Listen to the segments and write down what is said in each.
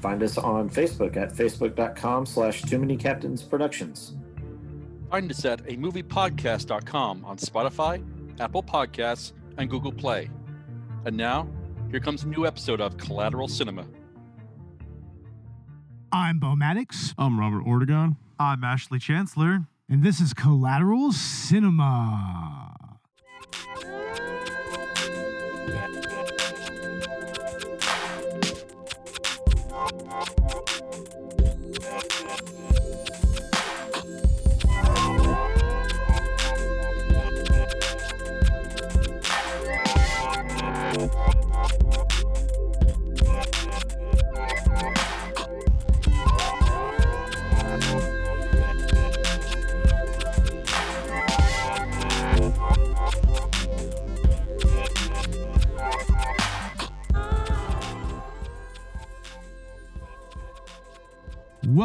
Find us on Facebook at facebook.com slash too many captains productions. Find us at a moviepodcast.com on Spotify, Apple Podcasts, and Google Play. And now, here comes a new episode of Collateral Cinema. I'm Bo Maddox, I'm Robert Ortegon. I'm Ashley Chancellor. and this is Collateral Cinema.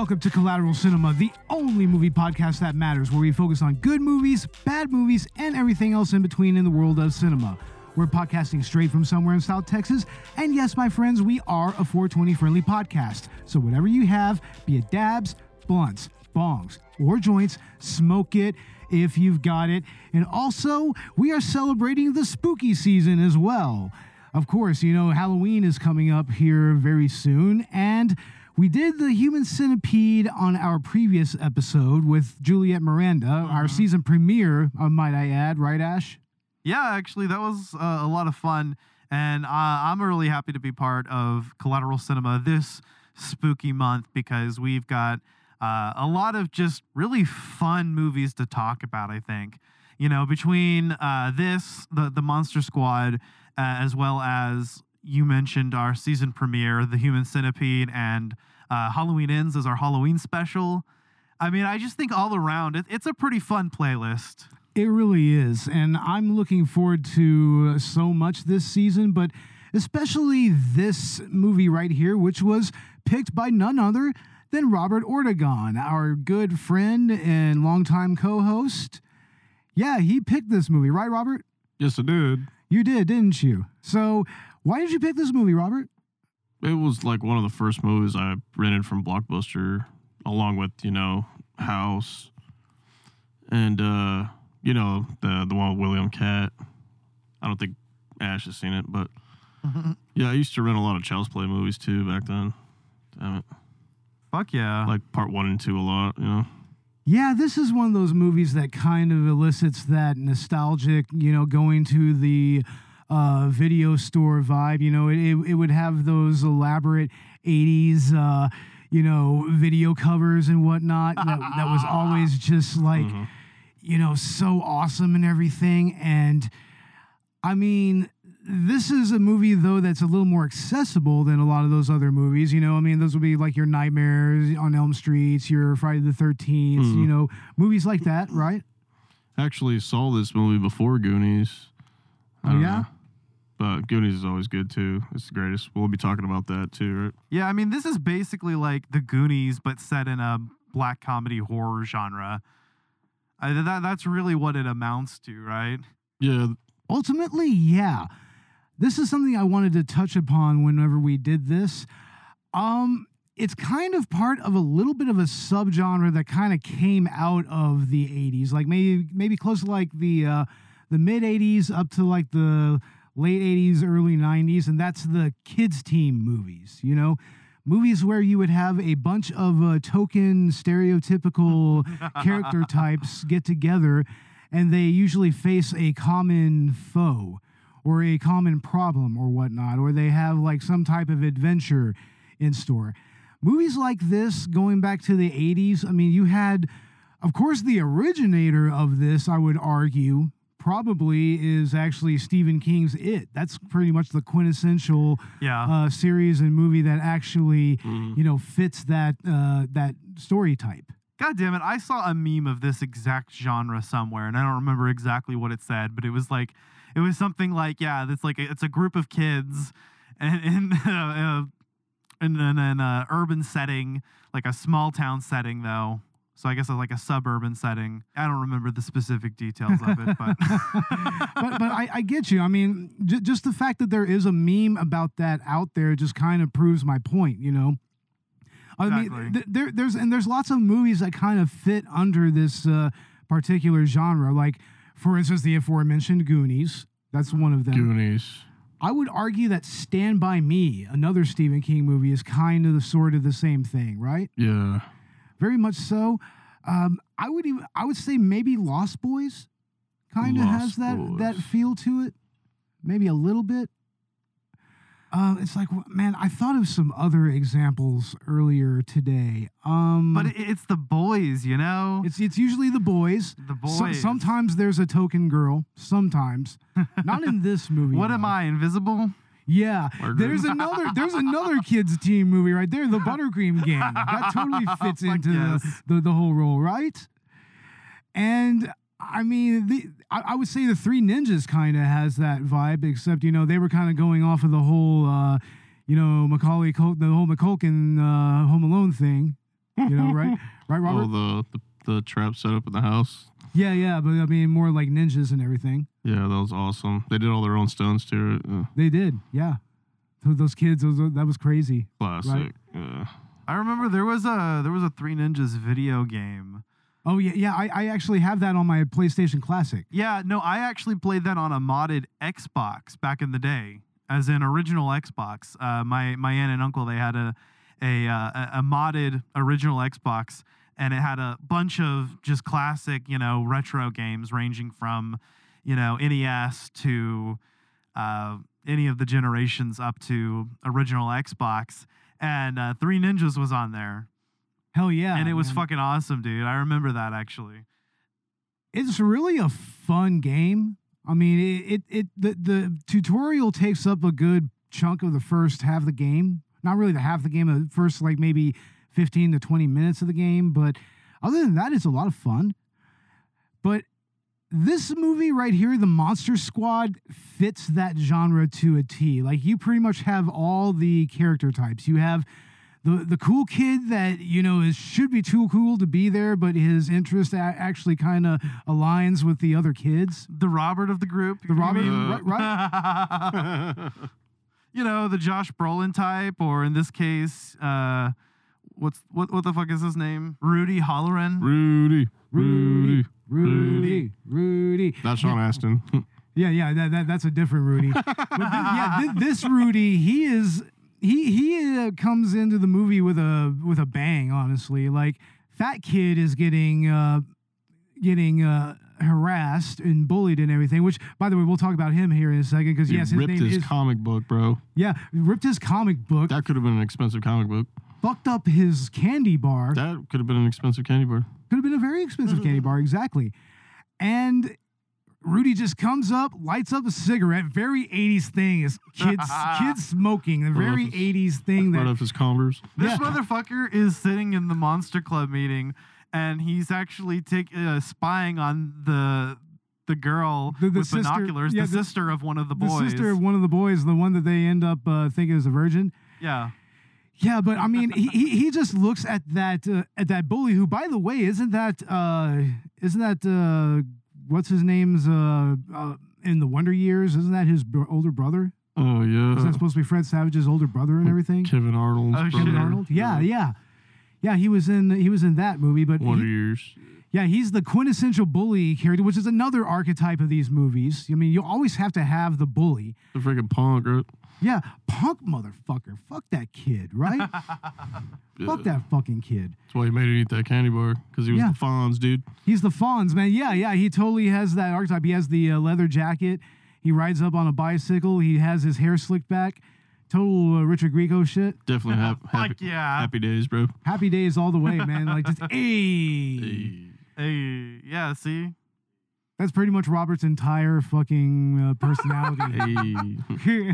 Welcome to Collateral Cinema, the only movie podcast that matters, where we focus on good movies, bad movies, and everything else in between in the world of cinema. We're podcasting straight from somewhere in South Texas, and yes, my friends, we are a 420 friendly podcast. So whatever you have, be it dabs, blunts, bongs, or joints, smoke it if you've got it. And also, we are celebrating the spooky season as well. Of course, you know, Halloween is coming up here very soon, and we did the human centipede on our previous episode with Juliet Miranda, our season premiere, uh, might I add, right, Ash? Yeah, actually, that was uh, a lot of fun. And uh, I'm really happy to be part of Collateral Cinema this spooky month because we've got uh, a lot of just really fun movies to talk about, I think. You know, between uh, this, the, the Monster Squad, uh, as well as you mentioned our season premiere, The Human Centipede, and uh, Halloween Ends as our Halloween special. I mean, I just think all around, it, it's a pretty fun playlist. It really is. And I'm looking forward to so much this season, but especially this movie right here, which was picked by none other than Robert Ortegon, our good friend and longtime co host. Yeah, he picked this movie, right, Robert? Yes, I did. You did, didn't you? So, why did you pick this movie, Robert? It was like one of the first movies I rented from Blockbuster, along with you know House, and uh, you know the the one with William Katt. I don't think Ash has seen it, but yeah, I used to rent a lot of Child's Play movies too back then. Damn it, Fuck yeah. like part one and two a lot. You know, Yeah, this is one of those movies that kind of elicits that nostalgic, you know, going to the uh, video store vibe. You know, it, it, it would have those elaborate 80s, uh, you know, video covers and whatnot. that, that was always just like, Mhm. you know, so awesome and everything. And I mean, this is a movie though that's a little more accessible than a lot of those other movies. You know, I mean, those would be like your Nightmares on Elm Streets, your Friday the 13th, Mhm. you know, movies like that, right? actually saw this movie before Goonies. Oh, yeah? know. But Goonies is always good too. It's the greatest. We'll be talking about that too, right? Yeah, I mean, this is basically like the Goonies, but set in a black comedy horror genre. I, that, that's really what it amounts to, right? Yeah, Ultimately, yeah. This is something I wanted to touch upon whenever we did this. Um, it's kind of part of a little bit of a subgenre that kind of came out of the 80s, like maybe maybe close to like the uh, the mid 80s up to like the late 80s, early 90s, and that's the kids team movies. You know, movies where you would have a bunch of uh, token stereotypical character types get together and they usually face a common foe or a common problem or whatnot, or they have like some type of adventure in store. Movies like this, going back to the 80s, I mean, you had, of course, the originator of this, I would argue, probably is actually Stephen King's It. That's pretty much the quintessential Yeah. uh, series and movie that actually, Mhm. you know, fits that uh, that story type. God damn it. I saw a meme of this exact genre somewhere and I don't remember exactly what it said, but it was like, it was something like, yeah, it's like, a, it's a group of kids and in, uh, in, in an uh, urban setting, like a small town setting though. So I guess it's like a suburban setting. I don't remember the specific details of it, but but but I, I get you. I mean, j- just the fact that there is a meme about that out there just kind of proves my point. You know, I Exactly. mean, th- there there's and there's lots of movies that kind of fit under this uh, particular genre. Like, for instance, the aforementioned Goonies. That's one of them. Goonies. I would argue that Stand by Me, another Stephen King movie, is kind of the sort of the same thing, right? Yeah. Very much so. Um, I would even I would say maybe Lost Boys kind of has that that feel to it, maybe a little bit. Uh, it's like man, I thought of some other examples earlier today. Um, but it's the boys, you know? it's it's usually the boys. the boys. So- sometimes there's a token girl. Sometimes, not in this movie. What am. I, invisible? Yeah, there's another there's another kids team movie right there, the Buttercream Gang. That totally fits into yes. the, the the whole role, right? And I mean, the I, I would say the Three Ninjas kind of has that vibe, except you know they were kind of going off of the whole, uh, you know, Macaulay Cul- the whole McCulkin uh, Home Alone thing, you know, right? Right, Robert? Oh, the, the the trap set up in the house. Yeah, yeah, but I mean more like ninjas and everything. Yeah, that was awesome. They did all their own stunts to it. Uh, They did, yeah. Th- Those kids, those, that was crazy. classic. Yeah. I remember there was a there was a Three Ninjas video game. Oh yeah, yeah. I, I actually have that on my PlayStation Classic. Yeah, no, I actually played that on a modded Xbox back in the day, as in original Xbox. Uh, my my aunt and uncle they had a a uh, a a modded original Xbox, and it had a bunch of just classic, you know, retro games ranging from, you know, NES to uh, any of the generations up to original Xbox. And uh, Three Ninjas was on there, Hell yeah! and it was man. fucking awesome, dude. I remember that actually. It's really a fun game. I mean, it, it it the the tutorial takes up a good chunk of the first half of the game. Not really the half of the game, the first like maybe fifteen to twenty minutes of the game, but other than that, it's a lot of fun. But this movie right here, the Monster Squad, fits that genre to a T. Like you pretty much have all the character types. You have the the cool kid that you know is should be too cool to be there, but his interest a- actually kind of aligns with the other kids. The Robert of the group. The Robert, mean? right? right? you know, the Josh Brolin type, or in this case, uh, what's what what the fuck is his name? Rudy Holloran. Rudy. Rudy. Rudy, Rudy. That's Sean Astin. Yeah, yeah, that, that that's a different Rudy. but thi- yeah, thi- this Rudy, he is he he uh, comes into the movie with a with a bang. Honestly, like Fat Kid is getting uh getting uh harassed and bullied and everything. Which, by the way, we'll talk about him here in a second because He yes, his ripped name his is comic book, bro. yeah ripped his comic book, That could have been an expensive comic book. Fucked up his candy bar. That could have been an expensive candy bar. Could have been a very expensive candy bar, exactly. And Rudy just comes up, lights up a cigarette. Very 80s thing is kids kids smoking. The Right off very his- 80s thing Right that off his Converse. This Yeah. motherfucker is sitting in the Monster Club meeting, and he's actually take, uh, spying on the the girl The- the with sister- binoculars, yeah, the, the- sister of one of the boys. the sister of one of the boys, the one that they end up uh, thinking is a virgin. yeah. Yeah, but I mean, he, he he just looks at that uh, at that bully who, by the way, isn't that uh, isn't that uh, what's his name's uh, uh, in the Wonder Years? Isn't that his bro- older brother? Oh yeah. Isn't that supposed to be Fred Savage's older brother and everything? Kevin Arnold. Oh, shit. Kevin Arnold. Yeah, yeah, yeah. He was in he was in that movie, but Wonder he- Years. yeah, he's the quintessential bully character, which is another archetype of these movies. I mean, you always have to have the bully. The freaking punk, right? Yeah, punk motherfucker. Fuck that kid, right? Fuck that fucking kid. That's why he made it eat that candy bar because he was Yeah. the Fonz, dude. He's the Fonz, man. Yeah, yeah. He totally has that archetype. He has the uh, leather jacket. He rides up on a bicycle. He has his hair slicked back. Total uh, Richard Grieco shit. Definitely hap- happy, Fuck yeah. happy days, bro. Happy days all the way, man. Like just, hey. Hey. Hey, yeah, see? That's pretty much Robert's entire fucking uh, personality. Hey,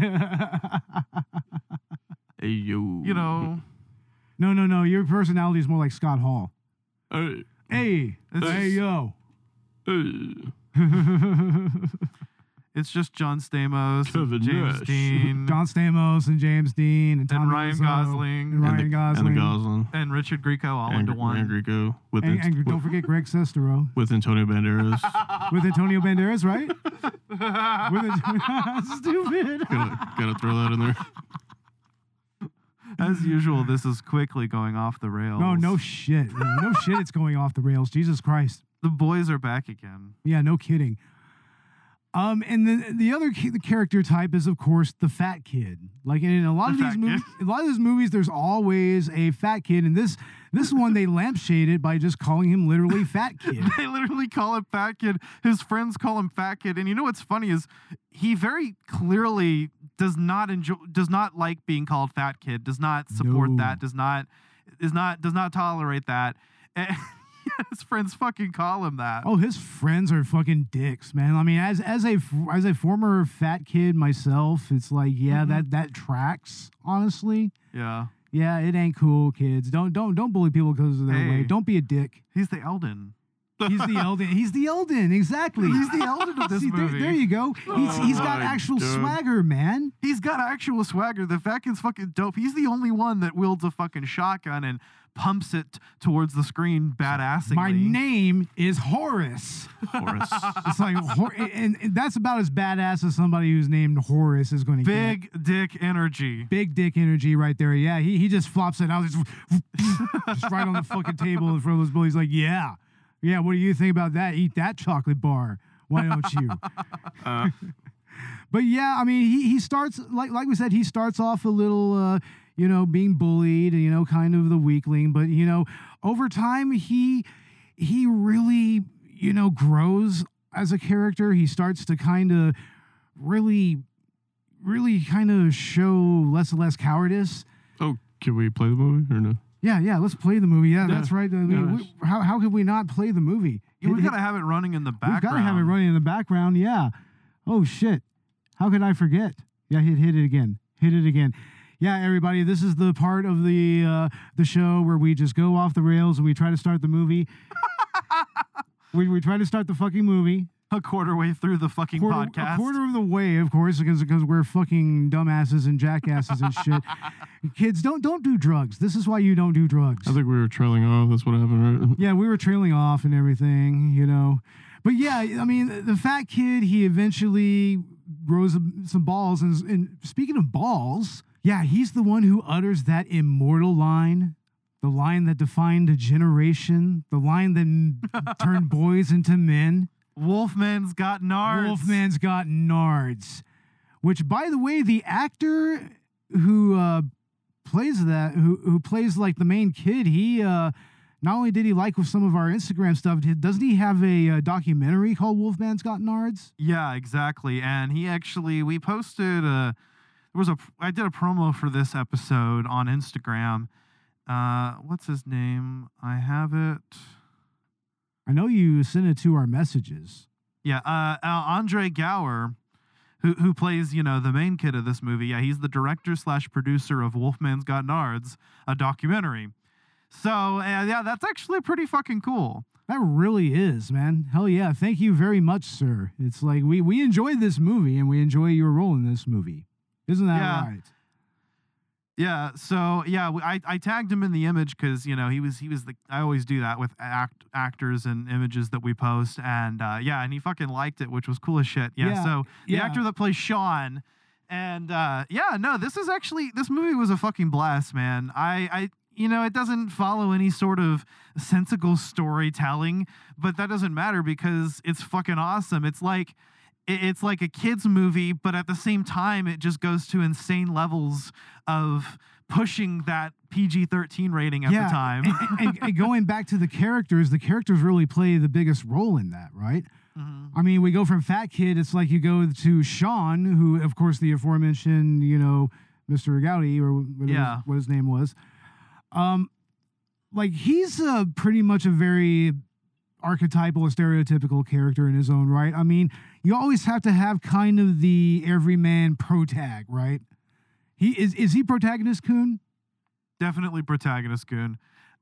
hey, yo. You know, no, no, no. Your personality is more like Scott Hall. Hey, Hey, hey, yo. hey. it's just John Stamos, and James Nash. Dean, John Stamos and James Dean and, Tommy and Ryan Wiseau Gosling, and Ryan and the, Gosling And the Gosling. and Richard Grieco all and, into one. and Grieco with, And, Ant- and don't forget Greg Sestero with Antonio Banderas. with Antonio Banderas, right? with Antonio, stupid. gotta, gotta throw that in there. As usual, this is quickly going off the rails. No, no shit. No shit. It's going off the rails. Jesus Christ. The boys are back again. Yeah, no kidding. Um, and the the other the character type is of course the fat kid. Like in a lot The of these movies, a lot of these movies, there's always a fat kid, and this this one they lampshaded by just calling him literally fat kid. They literally call him Fat Kid. His friends call him Fat Kid. And you know what's funny is he very clearly does not enjoy, does not like being called Fat Kid. Does not support No. that. Does not, is not, does not tolerate that. And his friends fucking call him that. Oh, his friends are fucking dicks, man. I mean, as as a as a former fat kid myself, it's like, yeah, Mhm. that that tracks. Honestly, Yeah, yeah, it ain't cool, kids. Don't don't don't bully people because of their Hey. weight. Don't be a dick. he's the Elden. He's the Elden. He's the Elden. Exactly. He's the Eldon of this See, there, movie. there you go. He's Oh he's got actual God. swagger, man. He's got actual swagger. The Kid's fucking dope. He's the only one that wields a fucking shotgun and pumps it towards the screen badassingly. My name is Horace. Horace. It's like, Hor- and, and that's about as badass as somebody who's named Horace is going to get. Big dick energy. Big dick energy right there. Yeah, he, he just flops it out, just, just right on the fucking table in front of those bullies. Like, yeah, yeah. What do you think about that? Eat that chocolate bar. Why don't you? Uh, but yeah, I mean, he he starts like like we said, he starts off a little, uh, you know, being bullied, you know, kind of the weakling. But you know, over time, he he really, you know, grows as a character. He starts to kind of really, really kind of show less and less cowardice. oh, can we play the movie or no? Yeah, yeah. Let's play the movie. Yeah, Yeah, that's right. I mean, yeah, we- how how could we not play the movie? We've got to have it running in the background. We've got to have it running in the background. Yeah. Oh shit. How could I forget? Yeah, hit hit it again. Hit it again. Yeah, everybody, this is the part of the uh, the show where we just go off the rails and we try to start the movie. we we try to start the fucking movie. a quarter way through the fucking Quarter, podcast. A quarter of the way, of course, because because we're fucking dumbasses and jackasses and shit. Kids, don't don't do drugs. This is why you don't do drugs. I think we were trailing off. That's what happened, right? Yeah, we were trailing off and everything, you know. But yeah, I mean, the- the fat kid, he eventually grows some balls. And, and speaking of balls, yeah, he's the one who utters that immortal line, the line that defined a generation, the line that turned boys into men. Wolfman's got nards. Wolfman's got nards. Which, by the way, the actor who uh, plays that, who who plays like the main kid, he uh, not only did he like with some of our Instagram stuff, doesn't he have a, uh documentary called Wolfman's Got Nards? Yeah, exactly. And he actually, we posted a, there was a, I did a promo for this episode on Instagram. Uh, what's his name? I have it. I know you sent it to our messages. Yeah, uh, Andre Gower, who who plays you know the main kid of this movie. Yeah, he's the director slash producer of Wolfman's Got Nards, a documentary. So uh, yeah, that's actually pretty fucking cool. That really is, man. Hell yeah. Thank you very much, sir. It's like we, we enjoy this movie and we enjoy your role in this movie. Isn't that Yeah. right? Yeah. So yeah, I, I tagged him in the image because you know he was he was the I always do that with act actors and images that we post and uh, yeah, and he fucking liked it, which was cool as shit. Yeah. Yeah, So the yeah. actor that plays Sean. And uh, yeah, no, this is actually this movie was a fucking blast, man. I, I, you know, it doesn't follow any sort of sensical storytelling, but that doesn't matter because it's fucking awesome. It's like, it's like a kids movie, but at the same time, it just goes to insane levels of pushing that PG thirteen rating at the time. and, and- and going back to the characters, the characters really play the biggest role in that, right? Mhm. I mean, we go from Fat Kid, it's like you go to Sean, who, of course, the aforementioned, you know, Mr. Gowdy or whatever Yeah. his, what his name was. Um, like he's uh, pretty much a very archetypal stereotypical character in his own right. I mean, you always have to have kind of the everyman protag, right? He is is he protagonist Coon? Definitely protagonist Coon.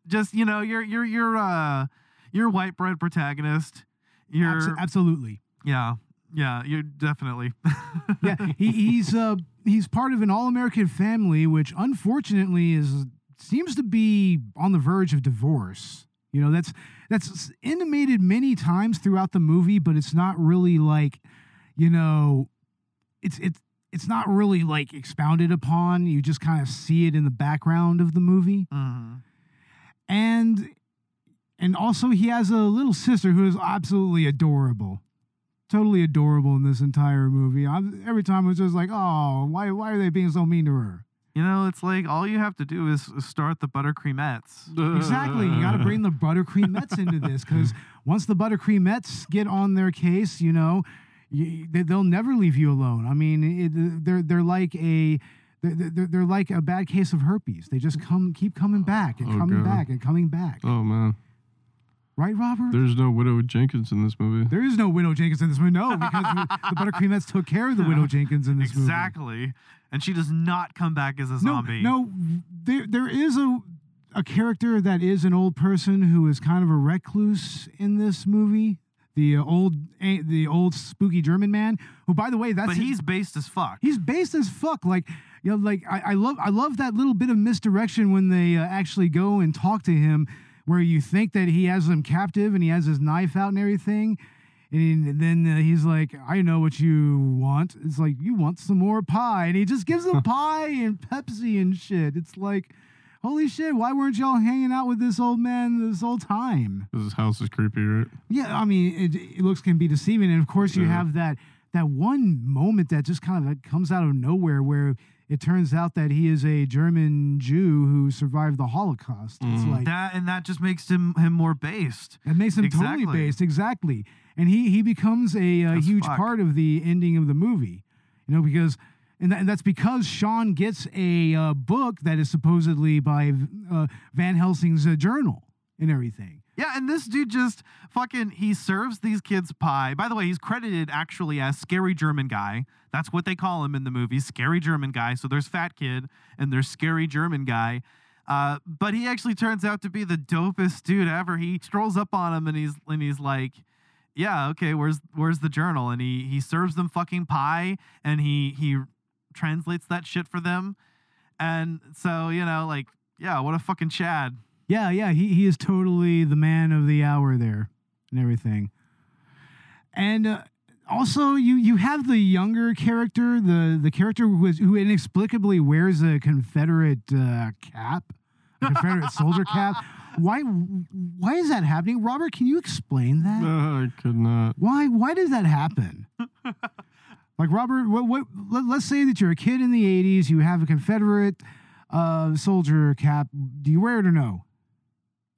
Just you know, you're you're you're uh you're white bread protagonist. You're Abso- absolutely. yeah yeah you're definitely Yeah, he, he's uh he's part of an all-American family which unfortunately is seems to be on the verge of divorce. You know, that's that's intimated many times throughout the movie, but it's not really like, you know, it's it's it's not really like expounded upon. You just kind of see it in the background of the movie. Mhm. And and also he has a little sister who is absolutely adorable. Totally adorable in this entire movie. I'm, every time I was just like, oh, why why are they being so mean to her? You know, it's like all you have to do is start the buttercreamettes. Exactly. You got to bring the buttercreamettes into this because once the buttercreamettes get on their case, you know, you, they, they'll never leave you alone. I mean, it, they're they're like a they're, they're, they're like a bad case of herpes. They just come keep coming back and Oh, coming God. back and coming back. Oh man, Right, Robert? there's no Widow Jenkins in this movie. There is no Widow Jenkins in this movie. No, because the, the Buttercreamettes took care of the Widow Jenkins in this movie. Exactly. And she does not come back as a zombie. no, there there is a a character that is an old person who is kind of a recluse in this movie. The uh, old the old spooky German man, who by the way, that's but he's based as fuck. he's based as fuck. Like you know, like I, I love I love that little bit of misdirection when they uh, actually go and talk to him, where you think that he has them captive and he has his knife out and everything. And then uh, he's like, I know what you want. It's like, you want some more pie. And he just gives them pie and Pepsi and shit. It's like, holy shit, why weren't y'all hanging out with this old man this whole time? His house is creepy, right? Yeah, I mean, it, it looks can be deceiving, and of course, you Yeah. have that that one moment that just kind of comes out of nowhere, where it turns out that he is a German Jew who survived the Holocaust. It's Mhm. like that and that just makes him him more based. it makes him Exactly. totally based, exactly, and he he becomes a, As huge fuck. part of the ending of the movie, you know, because. And, that, and that's because Sean gets a uh, book that is supposedly by uh, Van Helsing's uh, journal and everything. Yeah, and this dude just fucking he serves these kids pie. By the way, he's credited actually as scary German guy. That's what they call him in the movie, scary German guy. So there's fat kid and there's scary German guy. Uh, but he actually turns out to be the dopest dude ever. He strolls up on him and he's and he's like, "Yeah, okay, where's where's the journal?" And he he serves them fucking pie and he he translates that shit for them. And so you know, like, yeah, what a fucking Chad. Yeah, yeah, he, he is totally the man of the hour there and everything. And uh, also, you you have the younger character, the the character who is who inexplicably wears a Confederate uh, cap, a Confederate soldier cap. Why why is that happening, Robert? Can you explain that? Uh, I could not. Why why does that happen? like Robert, what what? Let, let's say that you're a kid in the '80s, you have a Confederate uh, soldier cap. Do you wear it or no?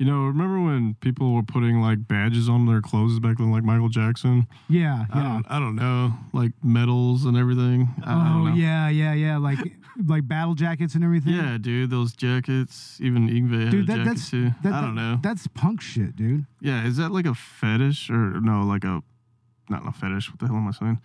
You know, remember when people were putting like badges on their clothes back then, like Michael Jackson? Yeah, I don't, I don't know, like medals and everything. I, I Oh know. yeah, yeah, yeah. Like like battle jackets and everything. Yeah, dude, those jackets. Even Ingve had Dude, a that, jacket that's too. that, I don't that- know. That's punk shit, dude. yeah, is that like a fetish or no? Like a not a fetish. What the hell am I saying?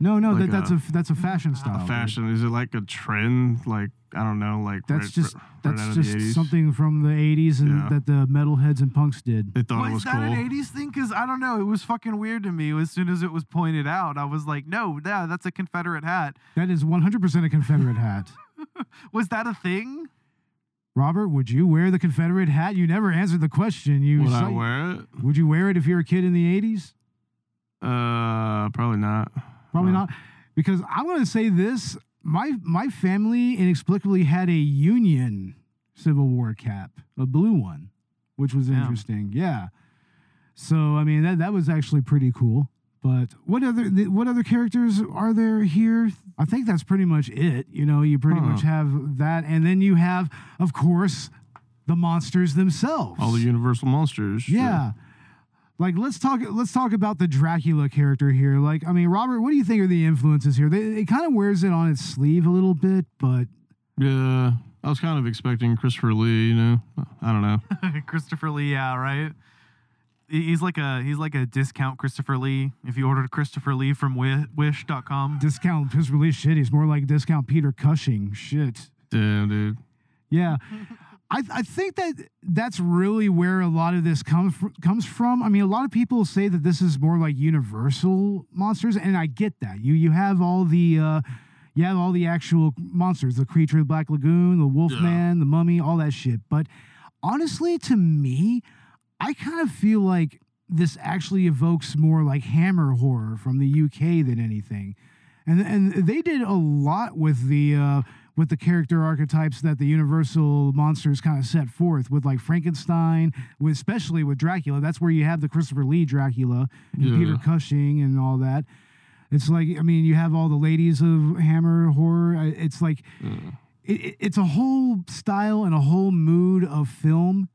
No, no, Like that, that's a- a that's a fashion style. a dude. fashion. Is it like a trend? Like I don't know. Like That's right- just right that's out just something from the '80s and Yeah. that the metalheads and punks did. They thought Was it was that cool. an 80s thing? Because I don't know. It was fucking weird to me as soon as it was pointed out. I was like, no, yeah, that's a Confederate hat. That is 100% a Confederate hat. Was that a thing? Robert, would you wear the Confederate hat? You never answered the question. You Would I wear it? Would you wear it if you're a kid in the 80s? Uh, probably not. Probably No. not. Because I'm going to say this my my family inexplicably had a Union Civil War cap, a blue one, which was Damn. interesting. Yeah. So I mean that that was actually pretty cool. But what other what other characters are there here? I think that's pretty much it. You know, you pretty Huh. much have that, and then you have, of course, the monsters themselves. All the Universal monsters. sure. Yeah. Like let's talk let's talk about the Dracula character here. Like I mean, Robert, what do you think are the influences here? They, it kind of wears it on its sleeve a little bit, but Yeah. I was kind of expecting Christopher Lee. You know. I don't know. Christopher Lee, yeah, right? he's like a he's like a discount Christopher Lee. If you ordered Christopher Lee from Wi- Wish.com. Discount Christopher Lee shit. He's more like discount Peter Cushing. Shit. Damn, dude. Yeah. I, I think that that's really where a lot of this comes fr- comes from. I mean, a lot of people say that this is more like Universal monsters, and I get that. You you have all the uh, you have all the actual monsters, the creature of the Black Lagoon, the Wolfman, the Mummy, all that shit. But honestly, to me, I kind of feel like this actually evokes more like Hammer horror from the UK than anything, and and they did a lot with the. Uh, with the character archetypes that the Universal monsters kind of set forth, with like Frankenstein, with especially with Dracula. That's where you have the Christopher Lee Dracula and Yeah. Peter Cushing and all that. It's like I mean, you have all the ladies of Hammer horror. It's like Yeah. it, it- it's a whole style and a whole mood of film,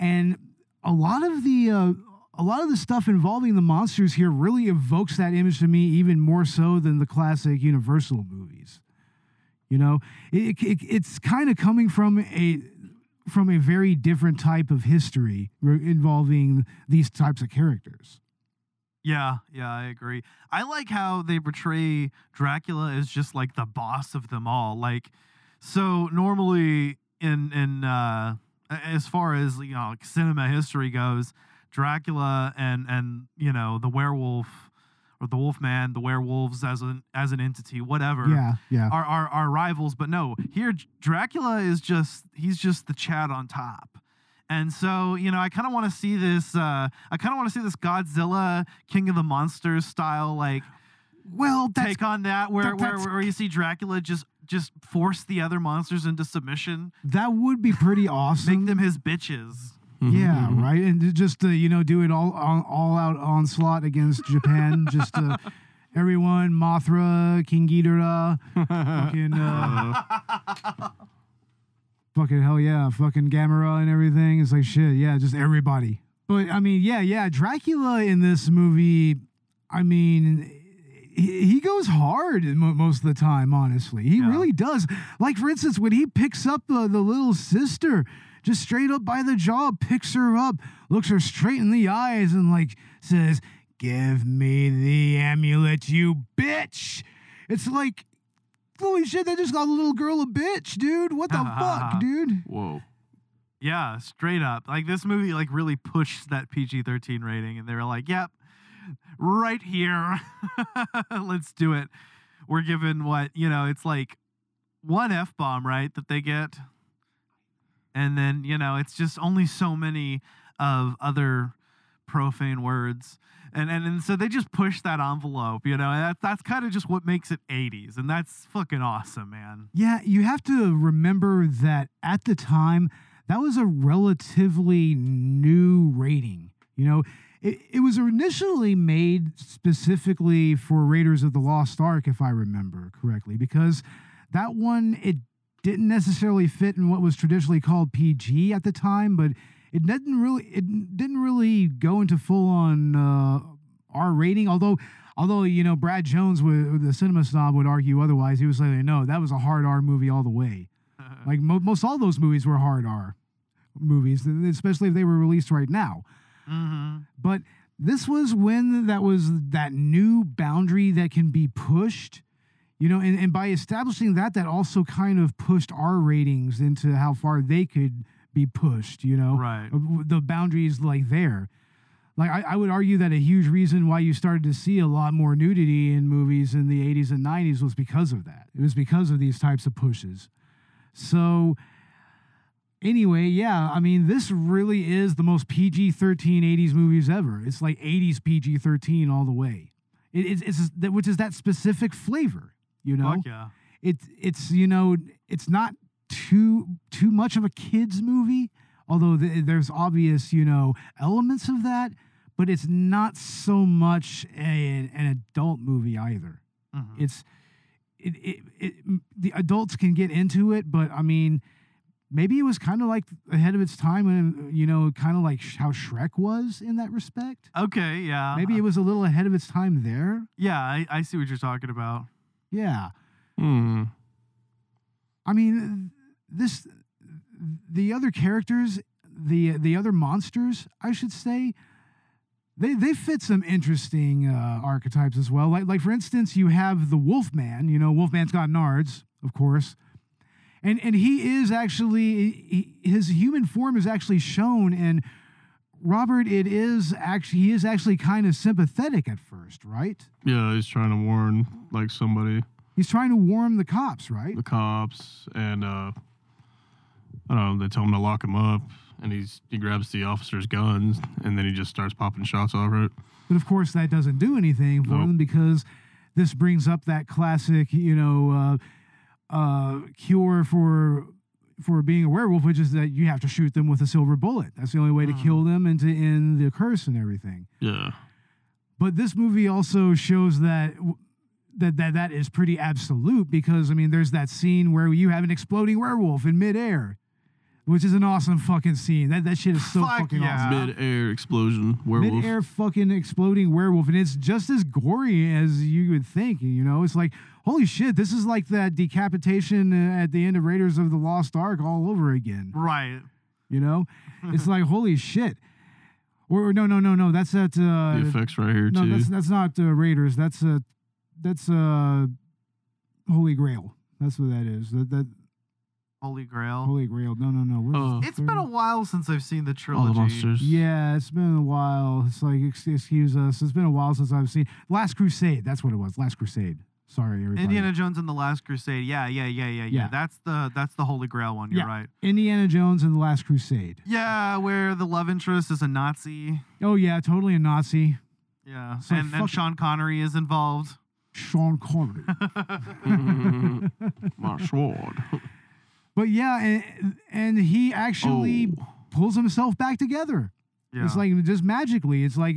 and a lot of the uh, a lot of the stuff involving the monsters here really evokes that image to me even more so than the classic Universal movies. You know, it, it, it's kind of coming from a from a very different type of history involving these types of characters. Yeah, yeah, I agree. I like how they portray Dracula as just like the boss of them all. Like, so normally in in uh, as far as you know, like cinema history goes, Dracula and and you know the werewolf or the Wolfman, the werewolves as an as an entity, whatever. Yeah, yeah. Are, are are rivals, but no. Here, Dracula is just he's just the Chad on top. And so, you know, I kind of want to see this. Uh, I kind of want to see this Godzilla King of the Monsters style, like Well, take on that, where that- where, where you see Dracula just just force the other monsters into submission, that would be pretty awesome. make them his bitches. Yeah, Mhm. right. And just uh, you know, do it all all, all out onslaught against Japan. just uh, everyone, Mothra, King Ghidorah, fucking, uh, fucking hell yeah, fucking Gamera and everything. It's like shit. Yeah, just everybody. But I mean, yeah, yeah. Dracula in this movie, I mean. He he goes hard most of the time, honestly. He Yeah. really does. Like, for instance, when he picks up the, the little sister, just straight up by the jaw, picks her up, looks her straight in the eyes, and like says, Give me the amulet, you bitch. It's like, holy shit, they just called a little girl a bitch, dude. What the fuck, dude? Whoa. Yeah, straight up. Like this movie, like really pushed that PG thirteen rating, and they were like, "Yep, right here, let's do it." We're given what you know. It's like one f bomb, right? That they get, and then you know, it's just only so many of other profane words. And, and and so they just push that envelope, you know, and that, that's kind of just what makes it 80s. And that's fucking awesome, man. Yeah, you have to remember that at the time, that was a relatively new rating. You know, it, it was initially made specifically for Raiders of the Lost Ark, if I remember correctly, because that one, it didn't necessarily fit in what was traditionally called PG at the time, but it didn't really it didn't really go into full on uh, R rating. Although although you know Brad Jones, would, the cinema snob, would argue otherwise. He was like, no, that was a hard R movie all the way. like mo- most all those movies were hard R movies, especially if they were released right now. mm-hmm. But this was when that was that new boundary that can be pushed, you know, and, and by establishing that, that also kind of pushed our ratings into how far they could be pushed, you know, Right. the boundaries like there. Like I, I would argue that a huge reason why you started to see a lot more nudity in movies in the 80s and 90s was because of that. It was because of these types of pushes. So anyway, yeah, I mean, this really is the most PG 13 80s movies ever. It's like 80s PG 13 all the way. It, it's, it's that- which is that specific flavor, you know? Fuck yeah. It's, it's, you know, it's not too, too much of a kid's movie, although th- there's obvious, you know, elements of that, but it's not so much a, an adult movie either Mhm. it's it, it, it the adults can get into it but i mean maybe it was kind of like ahead of its time and you know kind of like sh- how shrek was in that respect Okay, yeah. maybe it was a little ahead of its time there Yeah, I, I see what you're talking about. Yeah Hmm. i mean this the other characters the the other monsters i should say they they fit some interesting uh, archetypes as well. Like like for instance, you have the Wolfman. You know, Wolfman's got nards, of course, and and he is actually he, his human form is actually shown and. Robert, it is actually he is actually kind of sympathetic at first, right? Yeah, he's trying to warn like somebody, He's trying to warn the cops, right? the cops, and uh, I don't know. They tell him to lock him up, and he's he grabs the officer's guns, and then he just starts popping shots off it. But of course, that doesn't do anything for Nope. them because this brings up that classic, you know, uh, uh, cure for for being a werewolf, which is that you have to shoot them with a silver bullet. That's the only way to mm. kill them and to end the curse and everything. Yeah, But this movie also shows that. That, that that is pretty absolute because I mean there's that scene where you have an exploding werewolf in midair, which is an awesome fucking scene. That that shit is so Fuck fucking yeah. awesome. mid-air explosion werewolf. Mid-air fucking exploding werewolf, and it's just as gory as you would think. You know, it's like holy shit, this is like that decapitation uh, at the end of Raiders of the Lost Ark all over again. Right. You know, it's like holy shit. Or, or no, no, no, no, that's that. Uh, the effects right here no, too. that's that's not uh, Raiders. That's uh, that's uh, Holy Grail. That's what that is. That that Holy Grail. Holy Grail. No, no, no. What is Oh. It's been a while since I've seen the All trilogy. the monsters. Yeah, it's been a while. It's like excuse us. It's been a while since I've seen Last Crusade. That's what it was. Last Crusade. Sorry, everybody. Indiana Jones and the Last Crusade. Yeah, yeah, yeah, yeah, yeah. Yeah. That's the that's the Holy Grail one. You're Yeah. right. Indiana Jones and the Last Crusade. Yeah, where the love interest is a Nazi. Oh yeah, totally a Nazi. Yeah, So and, and fuck- Sean Connery is involved. Sean Connery. My sword. but yeah, and, and he actually Oh. pulls himself back together. Yeah. It's like just magically. It's like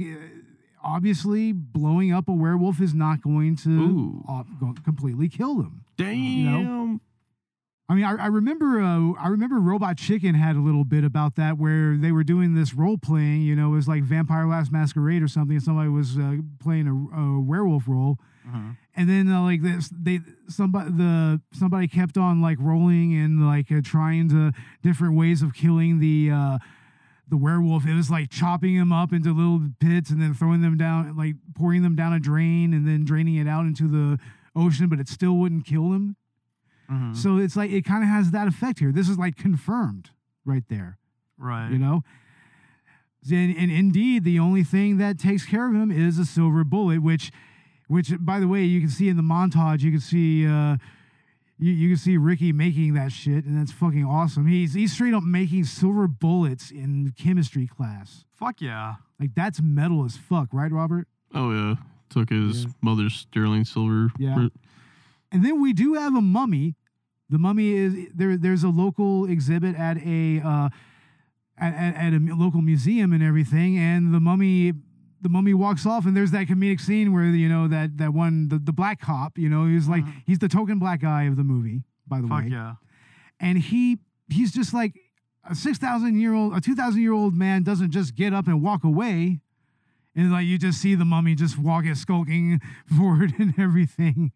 obviously blowing up a werewolf is not going to uh, go- completely kill them. Damn. I mean, I, I remember, uh, I remember Robot Chicken had a little bit about that where they were doing this role playing. You know, it was like Vampire Last Masquerade or something. And somebody was uh, playing a, a werewolf role, Mhm. and then uh, like this, they somebody the somebody kept on like rolling and like uh, trying to different ways of killing the uh, the werewolf. It was like chopping him up into little pits and then throwing them down, like pouring them down a drain and then draining it out into the ocean, but it still wouldn't kill him. Mhm. So it's like it kind of has that effect here. This is like confirmed right there, right. you know. And, and indeed, the only thing that takes care of him is a silver bullet, which, which by the way, you can see in the montage. You can see, uh, you, you can see Ricky making that shit, and that's fucking awesome. He's he's straight up making silver bullets in chemistry class. Fuck yeah. Like that's metal as fuck, right, Robert? Oh yeah. Took his Yeah. mother's sterling silver. Yeah. print. And then we do have a mummy. The mummy is there. There's a local exhibit at a uh, at, at, at a local museum and everything. And the mummy, the mummy walks off, and there's that comedic scene where you know that that one the, the black cop. You know, he's like Mhm. he's the token black guy of the movie. By the Fuck way, yeah. and he he's just like a six thousand year old, a two thousand year old man doesn't just get up and walk away, and like you just see the mummy just walking skulking forward and everything,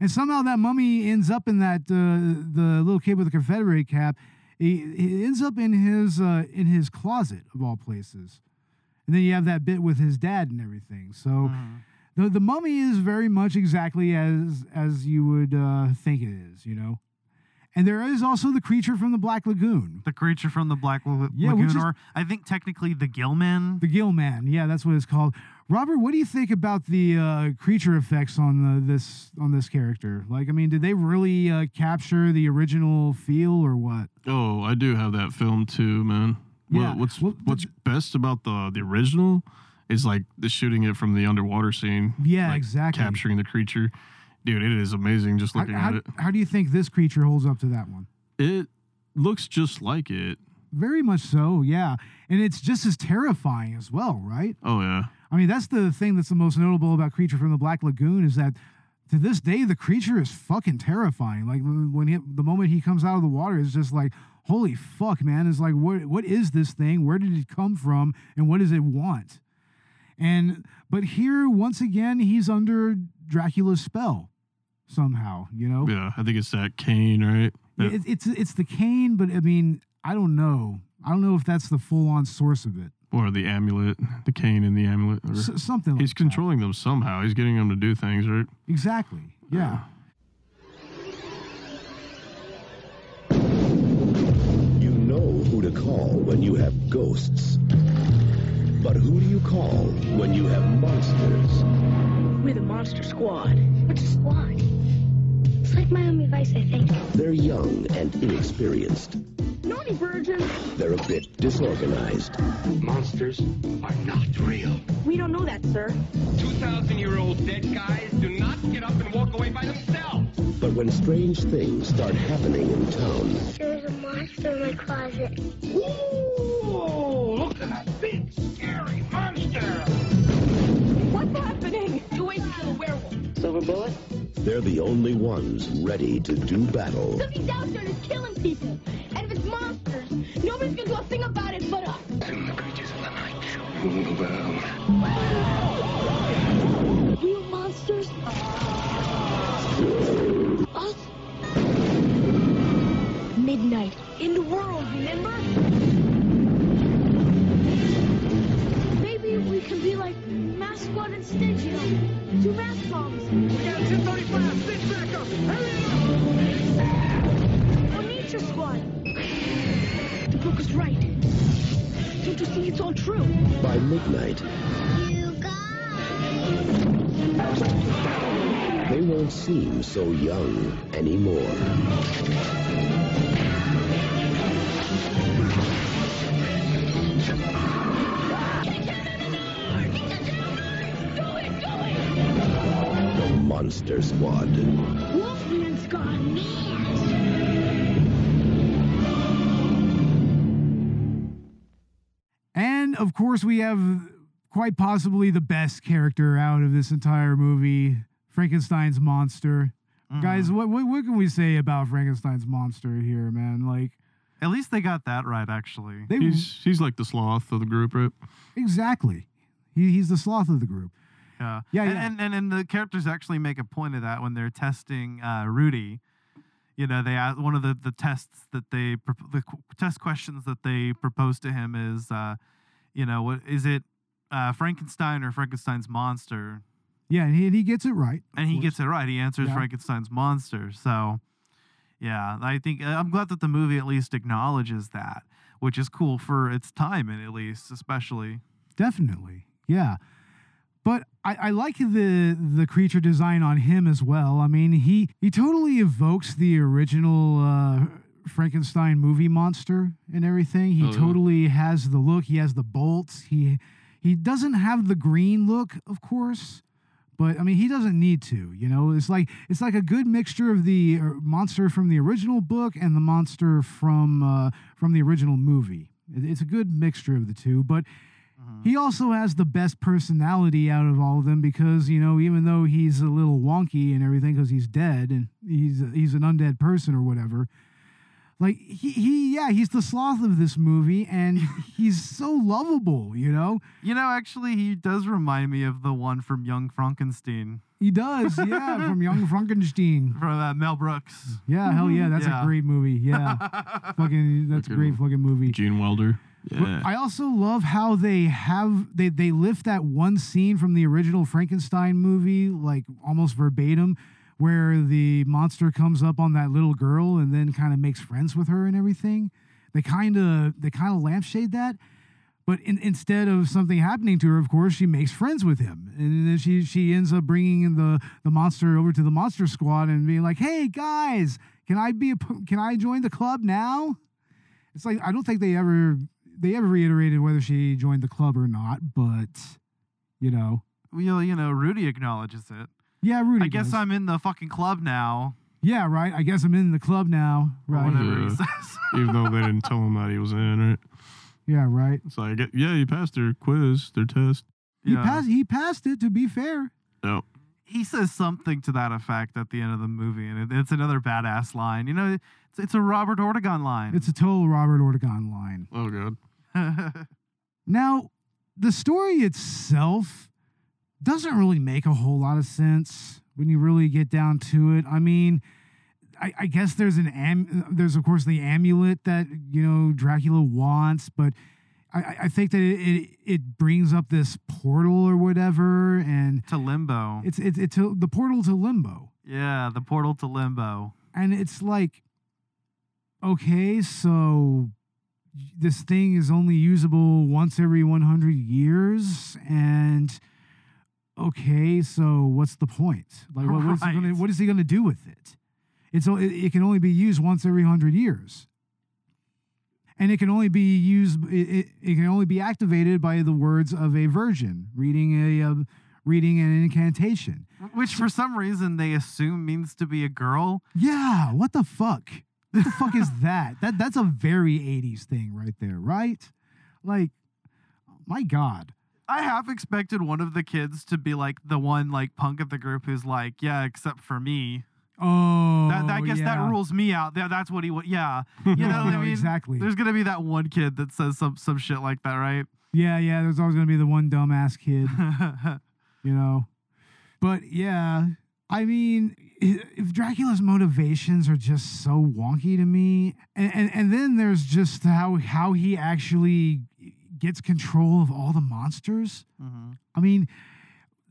and somehow that mummy ends up in that uh, the little kid with the Confederate cap. He, he ends up in his uh, in his closet of all places, and then you have that bit with his dad and everything. So Mhm. the the mummy is very much exactly as as you would uh, think it is, you know. And there is also the creature from the Black Lagoon, The creature from the Black Lagoon, Yeah, which is- or I think technically the Gillman. the Gill Man. Yeah, that's what it's called. Robert, what do you think about the uh, creature effects on the, this on this character? Like, I mean, did they really uh, capture the original feel or what? Oh, I do have that film too, man. Yeah, What, what's well, what's best about the the original is like the shooting it from the underwater scene. Yeah, like, exactly. Capturing the creature, dude. It is amazing just How, looking how, at it. how do you think this creature holds up to that one? It looks just like it. Very much so, yeah. And it's just as terrifying as well, right? Oh yeah. I mean, that's the thing that's the most notable about Creature from the Black Lagoon is that to this day the creature is fucking terrifying. Like when he, the moment he comes out of the water, it's just like, holy fuck, man! It's like, what what is this thing? Where did it come from? And what does it want? And but here, once again, he's under Dracula's spell somehow. You know, Yeah, I think it's that cane, right? Yeah, it, it's it's the cane, but I mean, I don't know. I don't know if that's the full on source of it. or the amulet, the cane and the amulet. or- S- something. he's like that. controlling them somehow. He's getting them to do things, right? Exactly. Yeah. You who to call when you have ghosts. But who do you call when you have monsters? We're the Monster Squad. What's a squad? It's like Miami Vice, I think. They're young and inexperienced. Naughty virgin. They're a bit disorganized. Monsters are not real. We don't know that, sir. 2,000 year old dead guys do not get up and walk away by themselves. But when strange things start happening in town, There's a monster in my closet. Ooh, look at that big, scary monster. What's happening? Two ways to kill a werewolf. Silver bullet? They're the only ones ready to do battle. Something's out there that's killing people. And if it's monsters, nobody's gonna do a thing about it but us. Soon the creatures of the night will bow. Real monsters? Us? Midnight. In the world, remember? Maybe we can be like Mask Squad and Stitch, you know? Two mask bombs. We got a 1035. Stitch back up. Hurry Or Nature Squad. The book was right. Don't you see it's all true? By midnight, You guys. they won't seem so young anymore. Monster Squad. Wolfman Squad. And of course, we have quite possibly the best character out of this entire movie, Frankenstein's monster. Mm-hmm. Guys, what, what what can we say about Frankenstein's monster here, man? Like At least they got that right, actually. they He's he's like the sloth of the group, right? exactly. He, he's the sloth of the group. Yeah. Yeah, and, yeah. And, and and the characters actually make a point of that when they're testing uh, Rudy. You know, they ask, one of the, the tests that they the test questions that they propose to him is, uh, you know, what is it, uh, Frankenstein or Frankenstein's monster? Yeah, and he, and he gets it right. And he course. gets it right. He answers Yeah. Frankenstein's monster. So, yeah, I think uh, I'm glad that the movie at least acknowledges that, which is cool for its time, and at least especially. Definitely. Yeah. But I, I like the the creature design on him as well. I mean, he he totally evokes the original uh, Frankenstein movie monster and everything. He Oh, yeah. totally has the look. He has the bolts. He he doesn't have the green look, of course, but I mean, he doesn't need to. You know, it's like it's like a good mixture of the uh, monster from the original book and the monster from uh, from the original movie. It's a good mixture of the two, but he also has the best personality out of all of them because you know even though he's a little wonky and everything because he's dead and he's he's an undead person or whatever like he, he yeah he's the sloth of this movie and he's so lovable you know You know, actually, he does remind me of the one from Young Frankenstein he does yeah from young frankenstein from uh, Mel Brooks. yeah hell yeah that's Yeah. a great movie yeah fucking that's a great fucking movie Gene Wilder. Yeah. I also love how they have they they lift that one scene from the original Frankenstein movie like almost verbatim where the monster comes up on that little girl and then kind of makes friends with her and everything. They kind of they kind of lampshade that. But in, instead of something happening to her, of course, she makes friends with him, and then she she ends up bringing the the monster over to the monster squad and being like, "Hey guys, can I be a, can I join the club now?" It's like I don't think they ever they ever reiterated whether she joined the club or not, but you know, Well, you know, Rudy acknowledges it. yeah, Rudy. I guess does. I'm in the fucking club now. Yeah, right. I guess I'm in the club now. Right. whatever he says. Even though they didn't tell him that he was in, right? Yeah, right. It's like, yeah, you passed their quiz, their test. He Yeah. passed. He passed it. To be fair. No. he says something to that effect at the end of the movie, and it, it's another badass line. You know, it's, it's a Robert Ortegon line. It's a total Robert Ortegon line. Oh, God. Now, the story itself doesn't really make a whole lot of sense when you really get down to it. I mean, I, I guess there's an am- there's of course the amulet that you know Dracula wants, but I, I- I think that it, it it brings up this portal or whatever, and to limbo. it's it's it's a, the portal to limbo, Yeah, the portal to limbo. and it's like, okay, so this thing is only usable once every 100 years, and okay, so what's the point? Like, what, what's he gonna, what is he going to do with it? It's it, can only be used once every 100 years. And it can only be used. It, it, it can only be activated by the words of a virgin reading a uh, reading an incantation. Which for some reason they assume means to be a girl. Yeah, what the fuck? What the fuck is that? That that's a very 80s thing right there, right? Like my god. I have expected one of the kids to be like the one like punk of the group who's like, yeah, except for me. Oh, That, that I guess yeah. that rules me out. That, that's what he would. Yeah, you know what No, I mean. exactly. There's gonna be that one kid that says some some shit like that, right? Yeah, yeah, there's always going to be the one dumbass kid, you know. But yeah, I mean, if Dracula's motivations are just so wonky to me, and and, and then there's just how how he actually gets control of all the monsters. Mhm. I mean,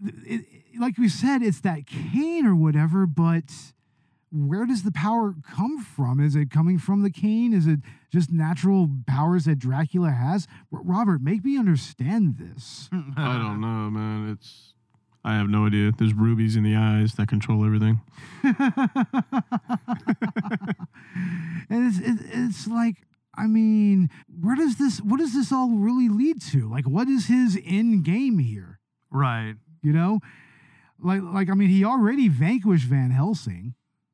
it, it- like we said, it's that cane or whatever, but where does the power come from? Is it coming from the cane? Is it just natural powers that Dracula has? Robert, make me understand this. I don't know, man. It's I have no idea. There's rubies in the eyes that control everything. and it's it, it's like I mean, where does this what does this all really lead to? Like what is his end game here? right. You know? Like like I mean, he already vanquished Van Helsing.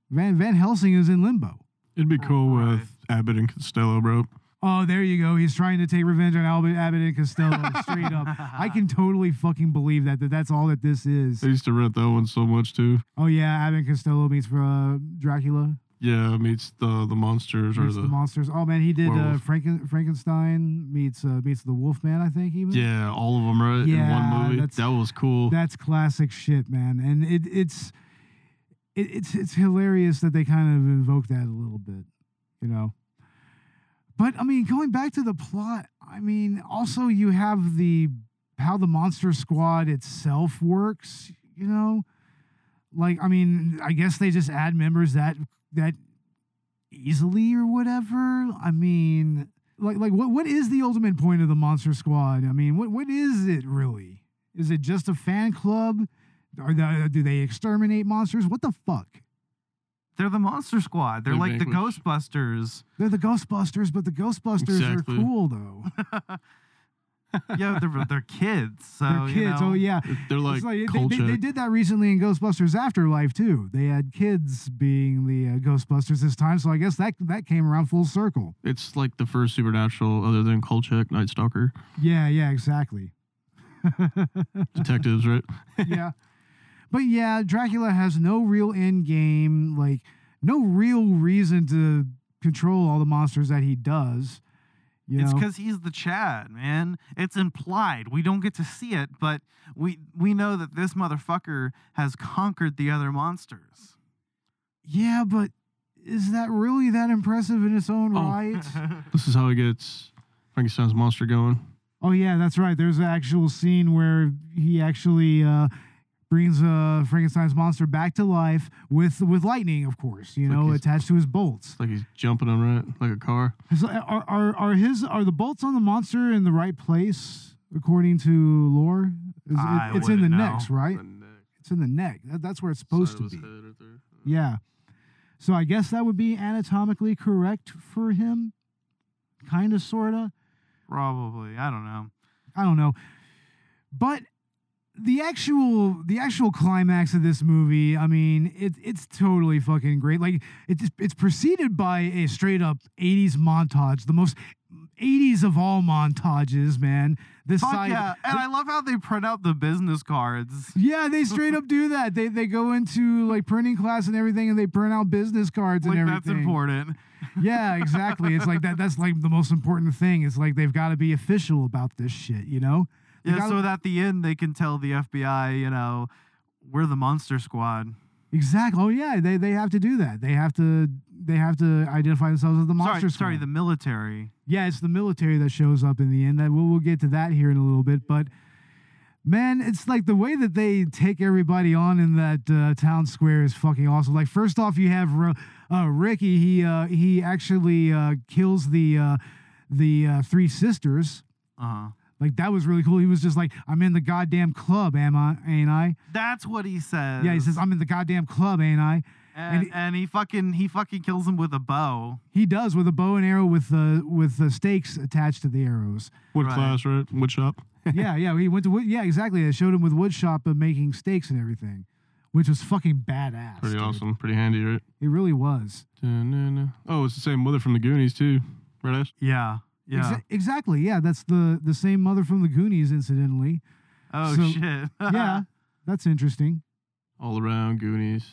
Van Van Helsing is in limbo. It'd be cool oh, Right. with Abbott and Costello, bro. Oh, there you go. He's trying to take revenge on Albert Abbott and Costello straight up. I can totally fucking believe that, that that's all that this is. I used to rent that one so much too. Oh yeah, Abbott and Costello meets for uh, Dracula. Yeah, meets the the monsters or Meets the, the, monsters. Oh man, he did uh. Franken, Frankenstein meets uh, meets the Wolfman. I think even. yeah, all of them right in one movie. That was cool. That's classic shit, man. And it it's it, it's it's hilarious that they kind of invoke that a little bit, you know. But I mean, going back to the plot, I mean, also you have the how the monster squad itself works, you know? Like I mean, I guess they just add members that that easily or whatever. I mean, like like what what is the ultimate point of the monster squad? I mean, what what is it really? Is it just a fan club? The, do they exterminate monsters? What the fuck? They're the Monster Squad. They're They like the. Ghostbusters. They're the Ghostbusters, but the Ghostbusters Exactly. are cool though. yeah, they're, they're kids. So They're you kids. know, oh yeah. They're like, It's like they, cult they, they did that recently in Ghostbusters Afterlife too. They had kids being the uh, Ghostbusters this time, so I guess that that came around full circle. It's like the first supernatural other than Kolchak, Night Stalker, Yeah, yeah, exactly. detectives, right? yeah. But yeah, Dracula has no real end game, like no real reason to control all the monsters that he does. You It's because he's the Chad, man. It's implied. We don't get to see it, but we we know that this motherfucker has conquered the other monsters. Yeah, but is that really that impressive in its own Oh. right? This is how he gets Frankenstein's monster going. Oh yeah, that's right. There's an actual scene where he actually uh, brings uh, Frankenstein's monster back to life with with lightning, of course. You Like know, he's- attached to his bolts. Like he's jumping on right like a car. Are, are are his are the bolts on the monster in the right place according to lore? Is it- it's in the know. necks, right? The neck, It's in the neck. That, that's where it's supposed side to be. right. Yeah. So I guess that would be anatomically correct for him. Kind of, sort of. Probably. I don't know. I don't know. But the actual the actual climax of this movie, I mean, it, it's totally fucking great. Like it's it's preceded by a straight up 80s montage, the most 80s of all montages, man. This Fuck side yeah. And I love how they print out the business cards. Yeah, they straight up do that. They they go into like printing class and everything and they print out business cards Like and everything. that's important. Yeah, exactly. it's like that that's like the most important thing. It's like they've got to be official about this shit, you know? Yeah, gotta- so that at the end they can tell the FBI, you know, we're the Monster Squad. Exactly. Oh yeah, they they have to do that. They have to they have to identify themselves as the monster. sorry, sorry, the military. Yeah, it's the military that shows up in the end. That we'll, we'll get to that here in a little bit, but man, it's like the way that they take everybody on in that uh, town square is fucking awesome. Like first off, you have uh, Ricky. He uh, he actually uh, kills the uh, the uh, three sisters. Uh huh. Like that was really cool. He was just like, "I'm in the goddamn club, am I? Ain't I?" That's what he says. Yeah, he says, "I'm in the goddamn club, ain't I?" and, and, he fucking he fucking kills him with a bow. He does with a bow and arrow with uh, with the stakes attached to the arrows. Wood Right. class, right? Wood shop. yeah, yeah. He went to wood. Yeah, exactly. I showed him with wood shop of making stakes and everything, which was fucking badass. Pretty dude. awesome. Pretty handy, right? It really was. Da-na-na. Oh, it's the same mother from the Goonies too, right? Ash? Yeah, yeah. Exa- exactly. Yeah, that's the the same mother from the Goonies, incidentally. oh so- shit. yeah, that's interesting. All around Goonies.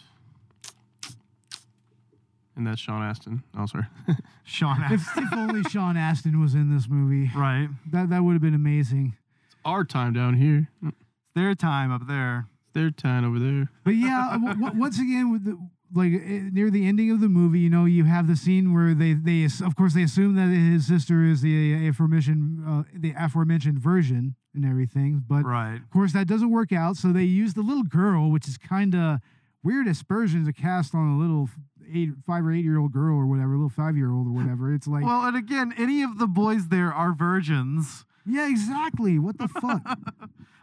And that's Sean Astin. Oh, sorry. Sean. If, if only Sean Astin was in this movie, right. that that would have been amazing. It's our time down here. It's Their time up there. It's their time over there. But yeah, w- w- once again, with the like eh, near the ending of the movie, you know, you have the scene where they they of course they assume that his sister is the aforementioned uh, the aforementioned version and everything, but Right. of course that doesn't work out. So they use the little girl, which is kind of weird aspersion to cast on a little eight, five or eight year old girl or whatever, little five year old or whatever. It's like, Well, and again, any of the boys there are virgins. yeah, exactly. What the fuck?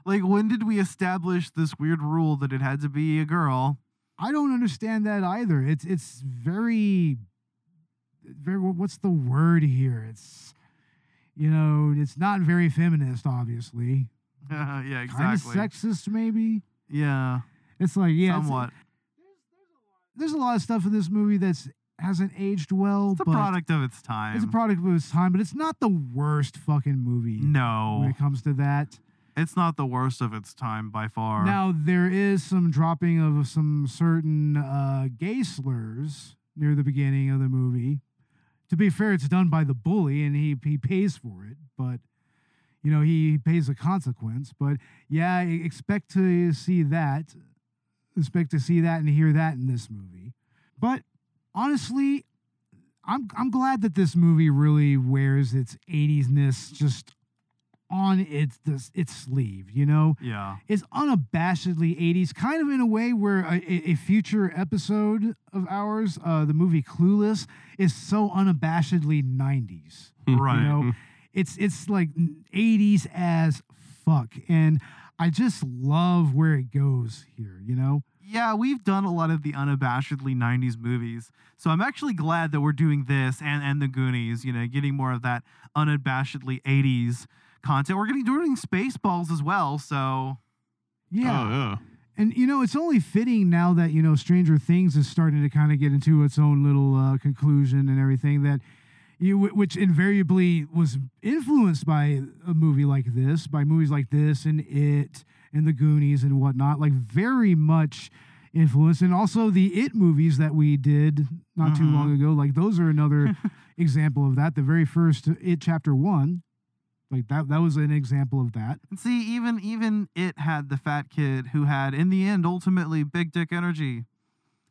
Like, when did we establish this weird rule that it had to be a girl? I don't understand that either. It's it's very very what's the word here? It's you know, it's not very feminist, obviously. yeah, exactly. Kind of sexist, maybe. yeah, It's like yeah, somewhat. there's a lot of stuff in this movie that's hasn't aged well. It's a product of its time. It's a product of its time, but it's not the worst fucking movie No, when it comes to that. It's not the worst of its time by far. Now there is some dropping of some certain uh, gay slurs near the beginning of the movie. To be fair, it's done by the bully, and he he pays for it, but you know he pays a consequence. But yeah, expect to see that, expect to see that and hear that in this movie. But honestly, I'm I'm glad that this movie really wears its 80s-ness just on its this, its sleeve. You know, yeah, is unabashedly 80s, kind of in a way where a, a- a future episode of ours, uh, the movie Clueless, is so unabashedly 90s. right. You know, it's it's like 80s as fuck, and I just love where it goes here. You know, yeah, we've done a lot of the unabashedly 90s movies. So I'm actually glad that we're doing this and, and the Goonies, you know, getting more of that unabashedly 80s content. We're getting doing Spaceballs as well. So yeah. Oh, yeah. And you know, it's only fitting now that you know Stranger Things is starting to kind of get into its own little uh, conclusion and everything that you, which invariably was influenced by a movie like this, by movies like this and It and The Goonies and whatnot, like very much influenced, and also the It movies that we did not too Mhm. long ago. Like those are another example of that. The very first It chapter one, like that, that was an example of that. and see, even even it had the fat kid who had, in the end, ultimately big dick energy.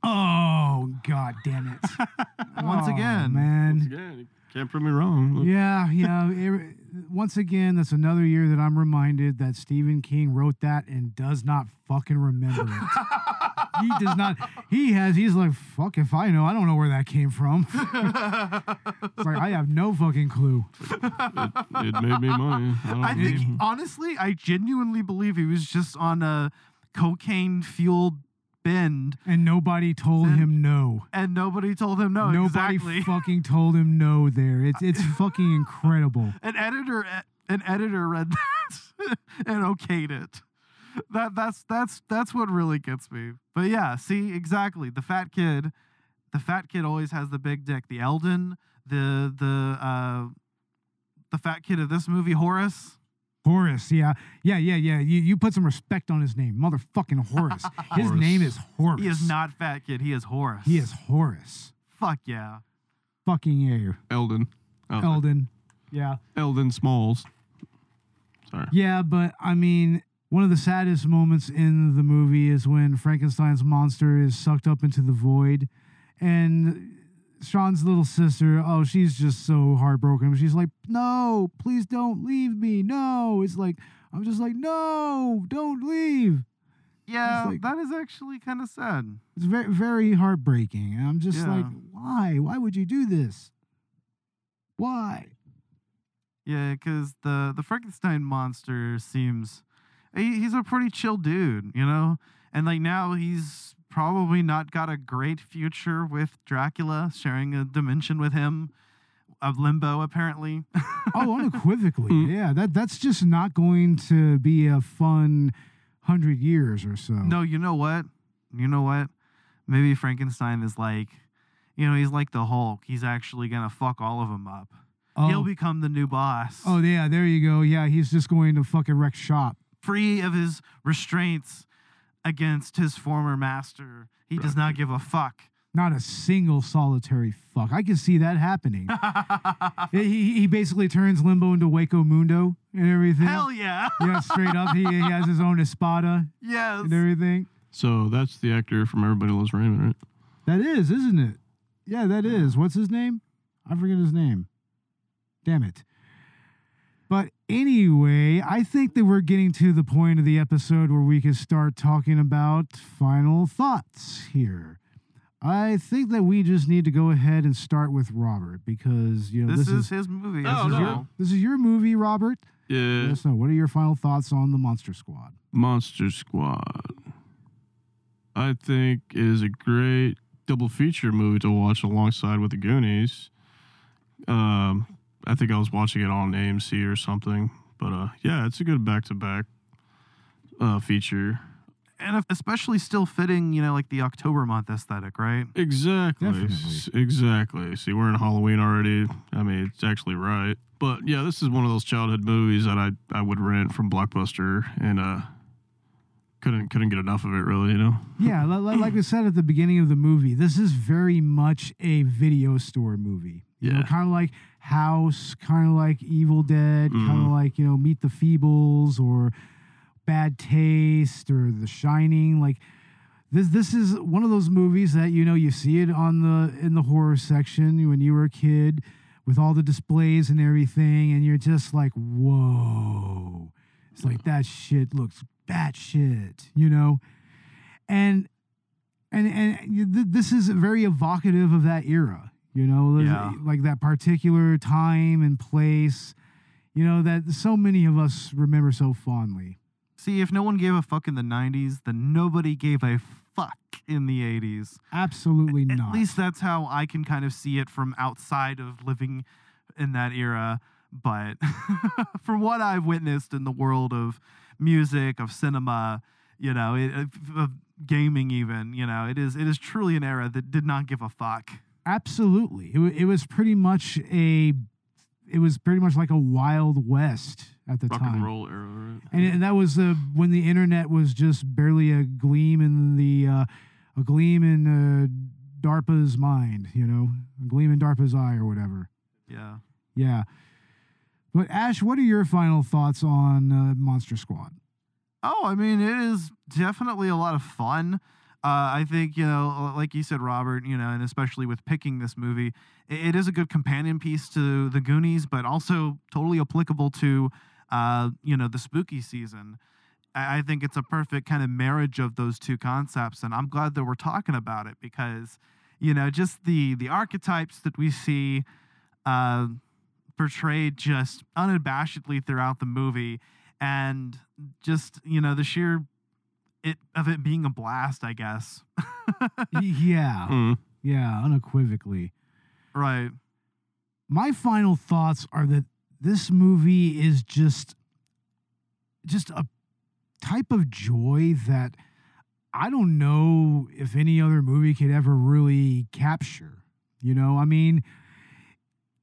Oh God damn it! Once Oh, again. man. Once again, can't prove me wrong. Look, Yeah, yeah. every- once again, that's another year that I'm reminded that Stephen King wrote that and does not fucking remember it. he does not. He has. He's like, fuck if I know. I don't know where that came from. it's like I have no fucking clue. It, it made me money. I, I think, know. honestly, I genuinely believe he was just on a cocaine fueled bend And nobody told him no. and nobody told him no. nobody exactly. fucking told him no. There, it's it's fucking incredible. an editor an editor read that and okayed it. That that's that's that's what really gets me. But yeah, see exactly the fat kid. The fat kid always has the big dick. The Eldon, the the uh, the fat kid of this movie, Horace. Horace, yeah, yeah, yeah, yeah. You you put some respect on his name, motherfucking Horace. His Horace. name is Horace. He is not fat kid. He is Horace. He is Horace. Fuck yeah. Fucking air. Eldon. Oh, Eldon. Yeah. Eldon Smalls. Sorry. Yeah, but I mean, one of the saddest moments in the movie is when Frankenstein's monster is sucked up into the void, and Sean's little sister, oh, she's just so heartbroken. She's like, no, please don't leave me. No. It's like, I'm just like, no, don't leave. Yeah, like- that is actually kind of sad. It's very, very heartbreaking. And I'm just Yeah. like, why? Why would you do this? Why? Yeah, because the the Frankenstein monster seems he, he's a pretty chill dude, you know, and like now he's probably not got a great future with Dracula sharing a dimension with him of limbo apparently. Oh, unequivocally. Hmm. yeah, that that's just not going to be a fun hundred years or so. no, you know what? You know what? Maybe Frankenstein is like, you know, he's like the Hulk. He's actually gonna fuck all of them up. He'll Oh. become the new boss. Oh yeah, there you go. Yeah, he's just going to fucking wreck shop. Free of his restraints against his former master. He does not give a fuck. Not a single solitary fuck. I can see that happening. he, he basically turns Limbo into Hueco Mundo and everything. Hell yeah. yeah, straight up. He, he has his own espada Yes. and everything. So that's the actor from Everybody Loves Raymond, right? That is, isn't it? Yeah, that is. What's his name? I forget his name. Damn it. But anyway, I think that we're getting to the point of the episode where we can start talking about final thoughts here. I think that we just need to go ahead and start with Robert because you know This, this, is, his movie. Oh, this is no. your- this is your movie, Robert. Yeah. Let us know. What are your final thoughts on the Monster Squad? Monster Squad. I think it is a great double feature movie to watch alongside with the Goonies. Um, I think I was watching it on AMC or something, but uh, yeah, it's a good back to back feature. and especially still fitting, you know, like the October month aesthetic, right? Exactly. Definitely. Exactly. See, we're in Halloween already. I mean, it's actually right. But yeah, this is one of those childhood movies that I I would rent from Blockbuster and uh couldn't couldn't get enough of it really, you know. Yeah, li- li- like I said at the beginning of the movie, this is very much a video store movie. You know, Yeah. kind of like House, kind of like Evil Dead, kind of mm-hmm. like, you know, Meet the Feebles or Bad Taste or The Shining. Like this this is one of those movies that, you know, you see it on the in the horror section when you were a kid with all the displays and everything, and you're just like, whoa. It's like that shit looks bat shit, you know? And and and th- this is very evocative of that era you know Yeah. like that particular time and place you know that so many of us remember so fondly See, if no one gave a fuck in the 90s, then nobody gave a fuck in the 80s. absolutely At not At least that's how I can kind of see it from outside of living in that era. But from what I've witnessed in the world of music, of cinema, you know, it, of, of gaming, even, you know, it is it is truly an era that did not give a fuck. Absolutely it, it was pretty much a it was pretty much like a wild west at the Rock time and roll era, right? and, and that was uh, when the internet was just barely a gleam in the uh, a gleam in uh, DARPA's mind, you know, a gleam in DARPA's eye or whatever. Yeah. Yeah. But Ash, what are your final thoughts on uh, Monster Squad? Oh, I mean, it is definitely a lot of fun. Uh, I think, you know, like you said, Robert, you know, and especially with picking this movie, it, is a good companion piece to The Goonies, but also totally applicable to, uh, you know, the spooky season. I, I think it's a perfect kind of marriage of those two concepts, and I'm glad that we're talking about it because, you know, just the the archetypes that we see uh, portrayed just unabashedly throughout the movie and just you know the sheer it of it being a blast i guess yeah. Mm. Yeah, unequivocally. right My final thoughts are that this movie is just just a type of joy that I don't know if any other movie could ever really capture. You know, I mean,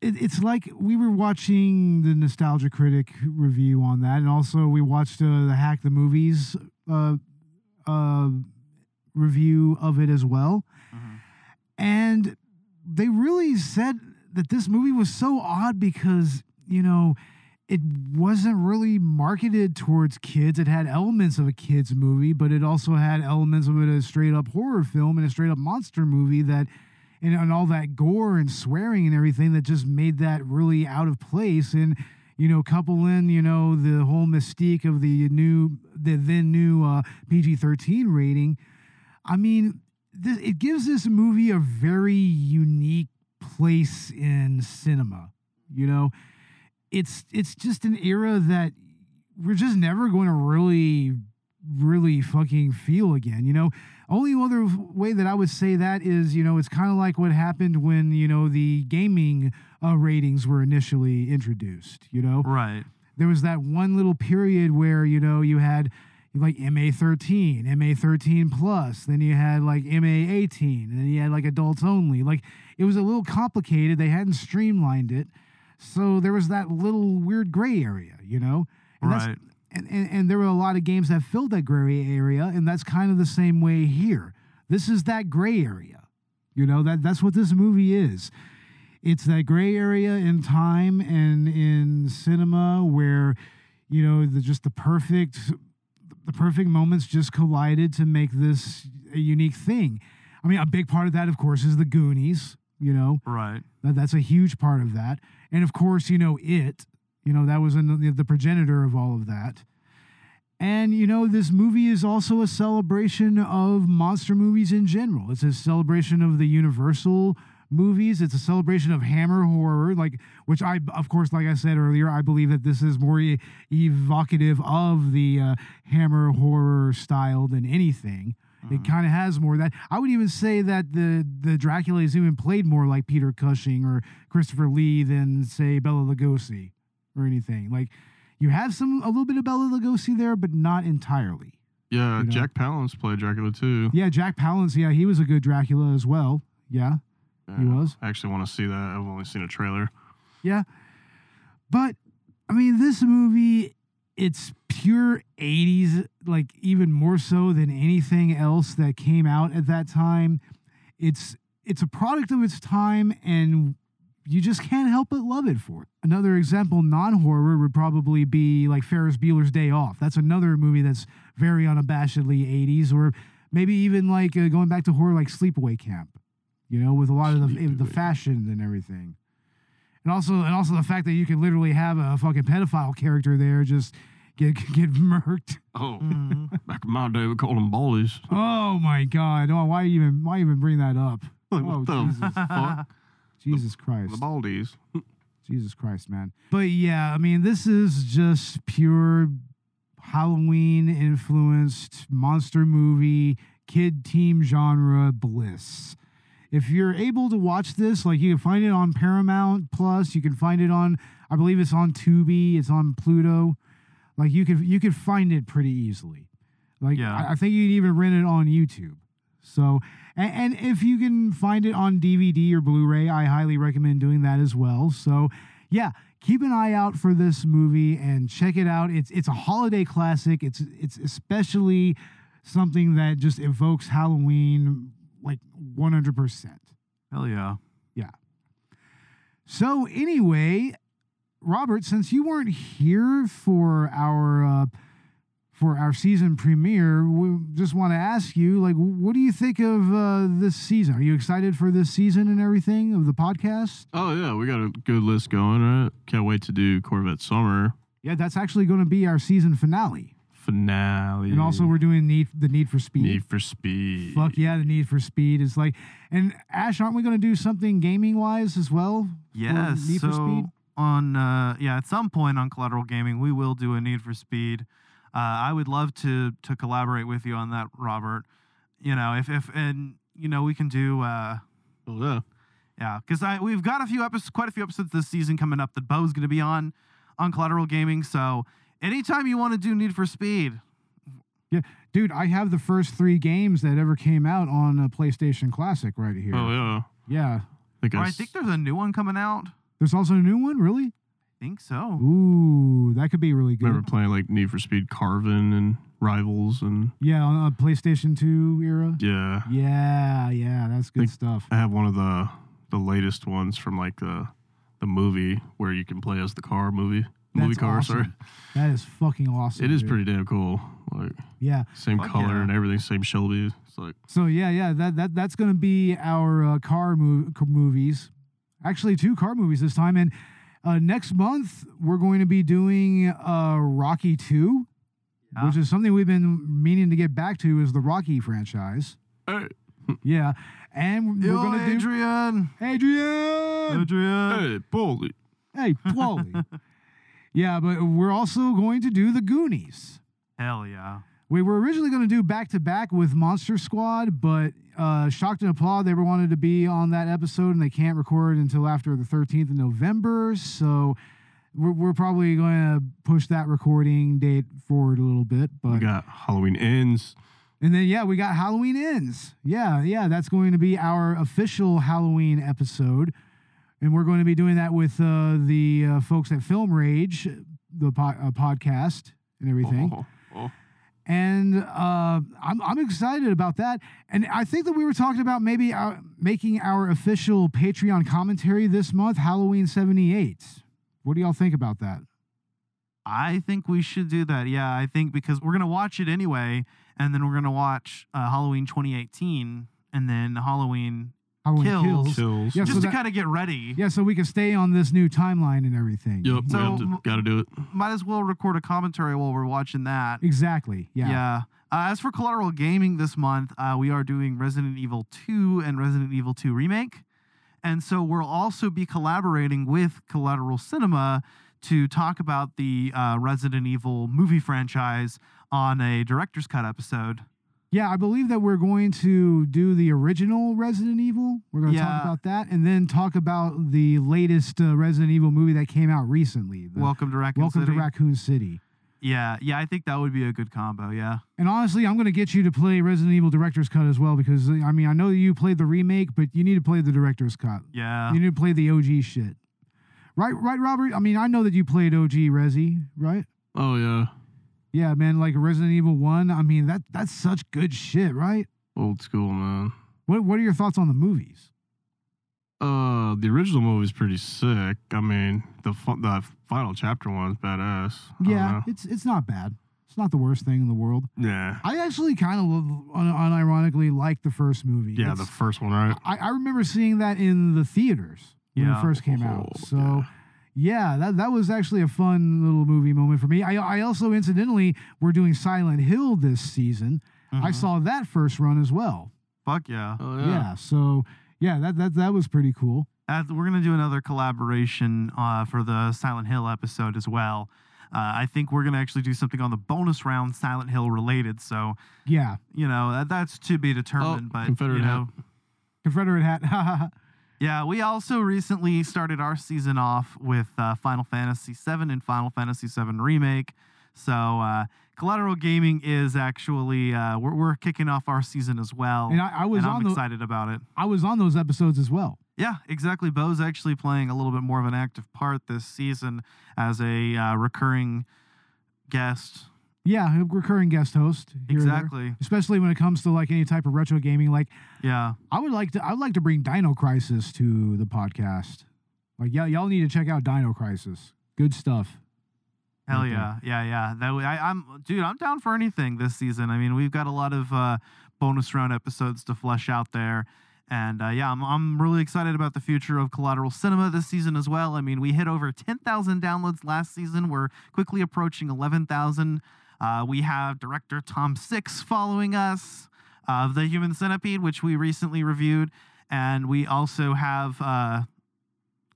it, it's like we were watching the Nostalgia Critic review on that, and also we watched uh, the Hack the Movies uh, uh, review of it as well. And they really said that this movie was so odd because, you know, it wasn't really marketed towards kids. It had elements of a kids movie, but it also had elements of it a straight up horror film and a straight up monster movie that and, and all that gore and swearing and everything that just made that really out of place. And you know, couple in you know the whole mystique of the new, the then new uh, PG thirteen rating. I mean, this, it gives this movie a very unique place in cinema. You know, it's it's just an era that we're just never going to really really fucking feel again you know only other way that i would say that is you know it's kind of like what happened when you know the gaming uh, ratings were initially introduced you know Right. There was that one little period where you know you had like MA13, MA13 plus, then you had like MA18, and then you had like adults only. Like it was a little complicated. They hadn't streamlined it, so there was that little weird gray area, you know. And Right. and, and, and there were a lot of games that filled that gray area, and that's kind of the same way here. This is that gray area, you know. That that's what this movie is. It's that gray area in time and in cinema where, you know, the, just the perfect, the perfect moments just collided to make this a unique thing. I mean, a big part of that, of course, is the Goonies. You know, Right. that, that's a huge part of that, and of course, you know, it. You know, that was an, the, the progenitor of all of that. And, you know, this movie is also a celebration of monster movies in general. It's a celebration of the Universal movies. It's a celebration of Hammer horror, like, which I, of course, like I said earlier, I believe that this is more e- evocative of the uh, Hammer horror style than anything. It kind of has more of that. I would even say that the the Dracula is even played more like Peter Cushing or Christopher Lee than say Bela Lugosi or anything. Like you have some a little bit of Bela Lugosi there, but not entirely. Yeah, You know? Jack Palance played Dracula too. Yeah, Jack Palance. Yeah, he was a good Dracula as well. Yeah, he was. I actually want to see that. I've only seen a trailer. Yeah. But I mean, this movie, it's pure 80s, like even more so than anything else that came out at that time. It's it's a product of its time and you just can't help but love it for it. Another example, non-horror would probably be like Ferris Bueller's Day Off. That's another movie that's very unabashedly 80s or maybe even like uh, going back to horror like Sleepaway Camp. You know, with a lot of the the fashion and everything. And also, and also the fact that you can literally have a fucking pedophile character there just get get murked. Oh, Mhm. back in my day, we called them ballies. Oh my god! Oh, why even why even bring that up? Like, oh what the Jesus, fuck? Jesus Christ, The baldies. Jesus Christ, man. But yeah, I mean, this is just pure Halloween influenced monster movie kid team genre bliss. If you're able to watch this, like you can find it on Paramount Plus, you can find it on, I believe it's on Tubi, it's on Pluto. Like you could you could find it pretty easily. Like Yeah. I, I think you can even rent it on YouTube. So and, and if you can find it on DVD or Blu-ray, I highly recommend doing that as well. So yeah, keep an eye out for this movie and check it out. It's it's a holiday classic. It's it's especially something that just evokes Halloween 100%. Hell yeah. Yeah. So anyway, Robert, since you weren't here for our uh, for our season premiere, we just want to ask you, like, what do you think of uh, this season? Are you excited for this season and everything of the podcast? Oh yeah, we got a good list going. Right? Can't wait to do Corvette Summer Yeah, that's actually going to be our season finale, finale. and also we're doing need the Need for Speed. Need for Speed. Fuck yeah, the Need for Speed is like, and Ash, aren't we going to do something gaming wise as well? Yes. Need so for Speed. on uh, yeah, at some point on Collateral Gaming, we will do a Need for Speed. Uh, I would love to to collaborate with you on that, Robert. You know, if if and you know we can do uh, Oh yeah. yeah, because I we've got a few episodes, quite a few episodes this season coming up that Bo's going to be on on Collateral Gaming. So anytime you want to do Need for Speed, Yeah, dude, I have the first three games that ever came out on a PlayStation Classic right here. Oh yeah. Yeah. I think or I s- think there's a new one coming out. There's also a new one, really? I think so. Ooh, that could be really good. remember playing like Need for Speed Carbon and Rivals and Yeah, on a PlayStation 2 era. yeah. Yeah, yeah, that's good Think- stuff. I have one of the the latest ones from like the the movie where you can play as the car movie movie That's car. awesome. Sorry, That is fucking awesome. it is dude. pretty damn cool. Like Yeah. same Fuck color yeah. and everything, same Shelby. It's like So yeah, yeah, that that that's going to be our uh, car mov- c- movies. Actually, two car movies this time. And uh, next month we're going to be doing uh, Rocky Two, Yeah. which is something we've been meaning to get back to. Is the Rocky franchise? hey, Yeah, and we're Yo, going to do Adrian. Adrian. Adrian. hey, bully. Hey, Paulie. yeah, but we're also going to do the Goonies. Hell yeah. We were originally going to do back to back with Monster Squad, but uh, Shocked and Applaud, they were wanted to be on that episode and they can't record until after the 13th of November. So we're, we're probably going to push that recording date forward a little bit. But We But got Halloween ends. and then yeah, we got Halloween ends. Yeah, yeah, that's going to be our official Halloween episode, and we're going to be doing that with uh, the uh, folks at Film Rage, the po- uh, podcast and everything Oh, oh. and uh, I'm I'm excited about that. And I think that we were talking about maybe uh, making our official Patreon commentary this month, Halloween '78. What do y'all think about that? I think we should do that. Yeah, I think because we're gonna watch it anyway, and then we're gonna watch uh, Halloween 2018, and then Halloween Halloween Kills. Kills. Kills. Yeah, just so to that- kind of get ready. Yeah, so we can stay on this new timeline and everything. Yep, So- to, gotta do it. Might as well record a commentary while we're watching that. Exactly. Yeah. Yeah. Uh, as for Collateral Gaming this month, uh, we are doing Resident Evil 2 and Resident Evil 2 Remake. And so we'll also be collaborating with Collateral Cinema to talk about the uh, Resident Evil movie franchise on a director's cut episode. Yeah, I believe that we're going to do the original Resident Evil. We're going to talk about that, and then talk about the latest uh, Resident Evil movie that came out recently. Welcome to Raccoon Welcome City. to Raccoon City. Yeah, yeah, I think that would be a good combo. Yeah. And honestly, I'm going to get you to play Resident Evil Director's Cut as well because I mean I know you played the remake, but you need to play the Director's Cut. Yeah. You need to play the OG shit. Right, right, Robert. I mean, I know that you played OG Resi, right? Oh yeah, Yeah, man. Like Resident Evil One. I mean, that that's such good shit, right? old school man. What What are your thoughts on the movies? Uh, the original movie's pretty sick. I mean, the fu- the final chapter one's badass. I Yeah, it's it's not bad. It's not the worst thing in the world. yeah, I actually kind of un- unironically like the first movie. yeah. It's- The first one, right? I, I remember seeing that in the theaters when Yeah. it first came out. Oh, So yeah, that that was actually a fun little movie moment for me. I I also incidentally we're doing Silent Hill this season. I Mhm. saw that first run as well. Fuck yeah. Oh Yeah. so yeah, that that that was pretty cool. Uh, we're gonna do another collaboration uh, for the Silent Hill episode as well. Uh, I think we're gonna actually do something on the bonus round Silent Hill related. So Yeah, you know that, that's to be determined. but Confederate you know, Confederate hat. yeah, we also recently started our season off with uh, Final Fantasy VII and Final Fantasy VII Remake. So uh, Collateral Gaming is actually uh, we're, we're kicking off our season as well, and I, I was and I'm the, excited about it. I was on those episodes as well. Yeah, exactly. Bo's actually playing a little bit more of an active part this season as a uh, recurring guest. Yeah, a recurring guest host. here or there. Exactly. Especially when it comes to like any type of retro gaming. Like Yeah. I would like to I would like to bring Dino Crisis to the podcast. Like yeah, y'all need to check out Dino Crisis. Good stuff. Hell Okay. yeah, yeah, yeah. That way, I, I'm, dude. I'm down for anything this season. I mean, we've got a lot of uh, bonus round episodes to flesh out there, and uh, yeah, I'm, I'm really excited about the future of Collateral Cinema this season as well. I mean, we hit over 10,000 downloads last season. We're quickly approaching 11,000. Uh, we have director Tom Six following us of the Human Centipede, which we recently reviewed, and we also have. Uh,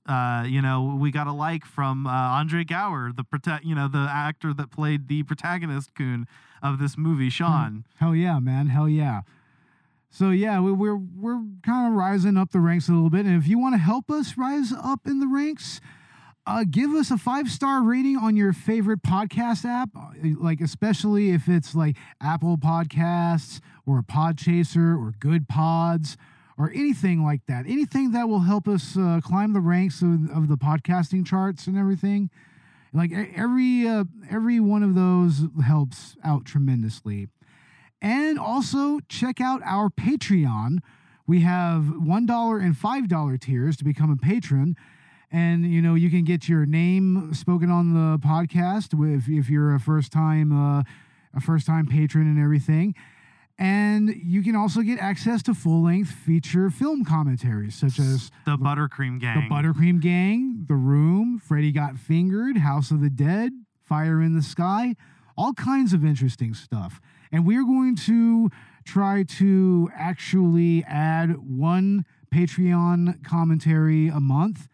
uh, you know, we got a like from uh, Andre Gower, the prota- you know, the actor that played the protagonist coon of this movie, Sean. Hell yeah, man. Hell yeah. So yeah, we, we're we're kind of rising up the ranks a little bit, and if you want to help us rise up in the ranks, uh, give us a five star rating on your favorite podcast app, uh, like especially if it's like Apple Podcasts or Podchaser or Good Pods or anything like that. Anything that will help us uh, climb the ranks of, of the podcasting charts and everything. Like every uh, every one of those helps out tremendously. And also check out our Patreon. We have $1 and $5 tiers to become a patron. And, you know, you can get your name spoken on the podcast if, if you're a first time uh, a first time patron and everything. And you can also get access to full length feature film commentaries such as The Buttercream Gang. The Buttercream Gang, The Room, Freddy Got Fingered, House of the Dead, Fire in the Sky, all kinds of interesting stuff. And we're going to try to actually add one Patreon commentary a month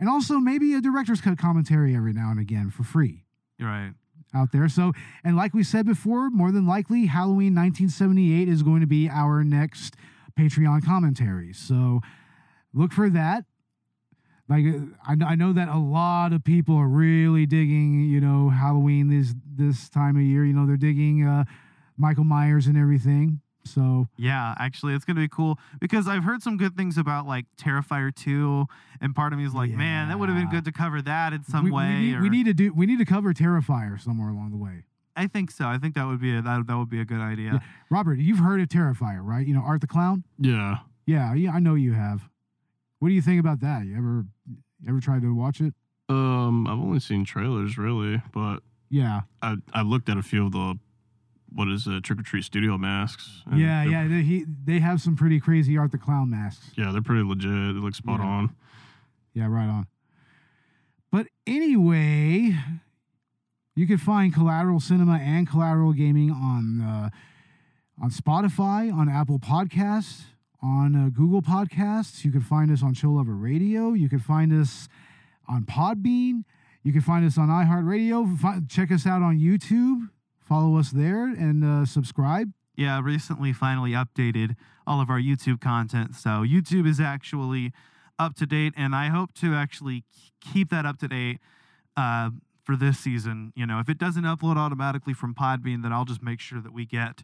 and also maybe a director's cut commentary every now and again for free Right. out there. So, and like we said before, more than likely, Halloween 1978 is going to be our next Patreon commentary. So, look for that. Like, I, I know that a lot of people are really digging, you know, Halloween this this time of year. You know, they're digging uh, Michael Myers and everything. So, Yeah, actually, it's gonna be cool because I've heard some good things about like Terrifier 2, and part of me is like, man, that would have been good to cover that in some we, way. we, need, or- we need to do we need to cover Terrifier somewhere along the way. I think so. I think that would be a, that, that would be a good idea. Yeah. Robert, you've heard of Terrifier, right? You know, Art the Clown. Yeah. Yeah, yeah, I know you have. What do you think about that? You ever you ever tried to watch it? Um, I've only seen trailers really, but Yeah. I I looked at a few of the what is it, Trick or Treat Studio masks. and Yeah, yeah. They, he, they have some pretty crazy Art the Clown masks. Yeah, they're pretty legit. They look spot Yeah. on. Yeah, right on. But anyway, you can find Collateral Cinema and Collateral Gaming on uh, on Spotify, on Apple Podcasts, on uh, Google Podcasts. You can find us on Chill Lover Radio. You can find us on Podbean. You can find us on iHeartRadio. Check us out on YouTube. Follow us there and uh, subscribe. Yeah, recently finally updated all of our YouTube content. So YouTube is actually up to date, and I hope to actually keep that up to date uh, for this season. You know, if it doesn't upload automatically from Podbean, then I'll just make sure that we get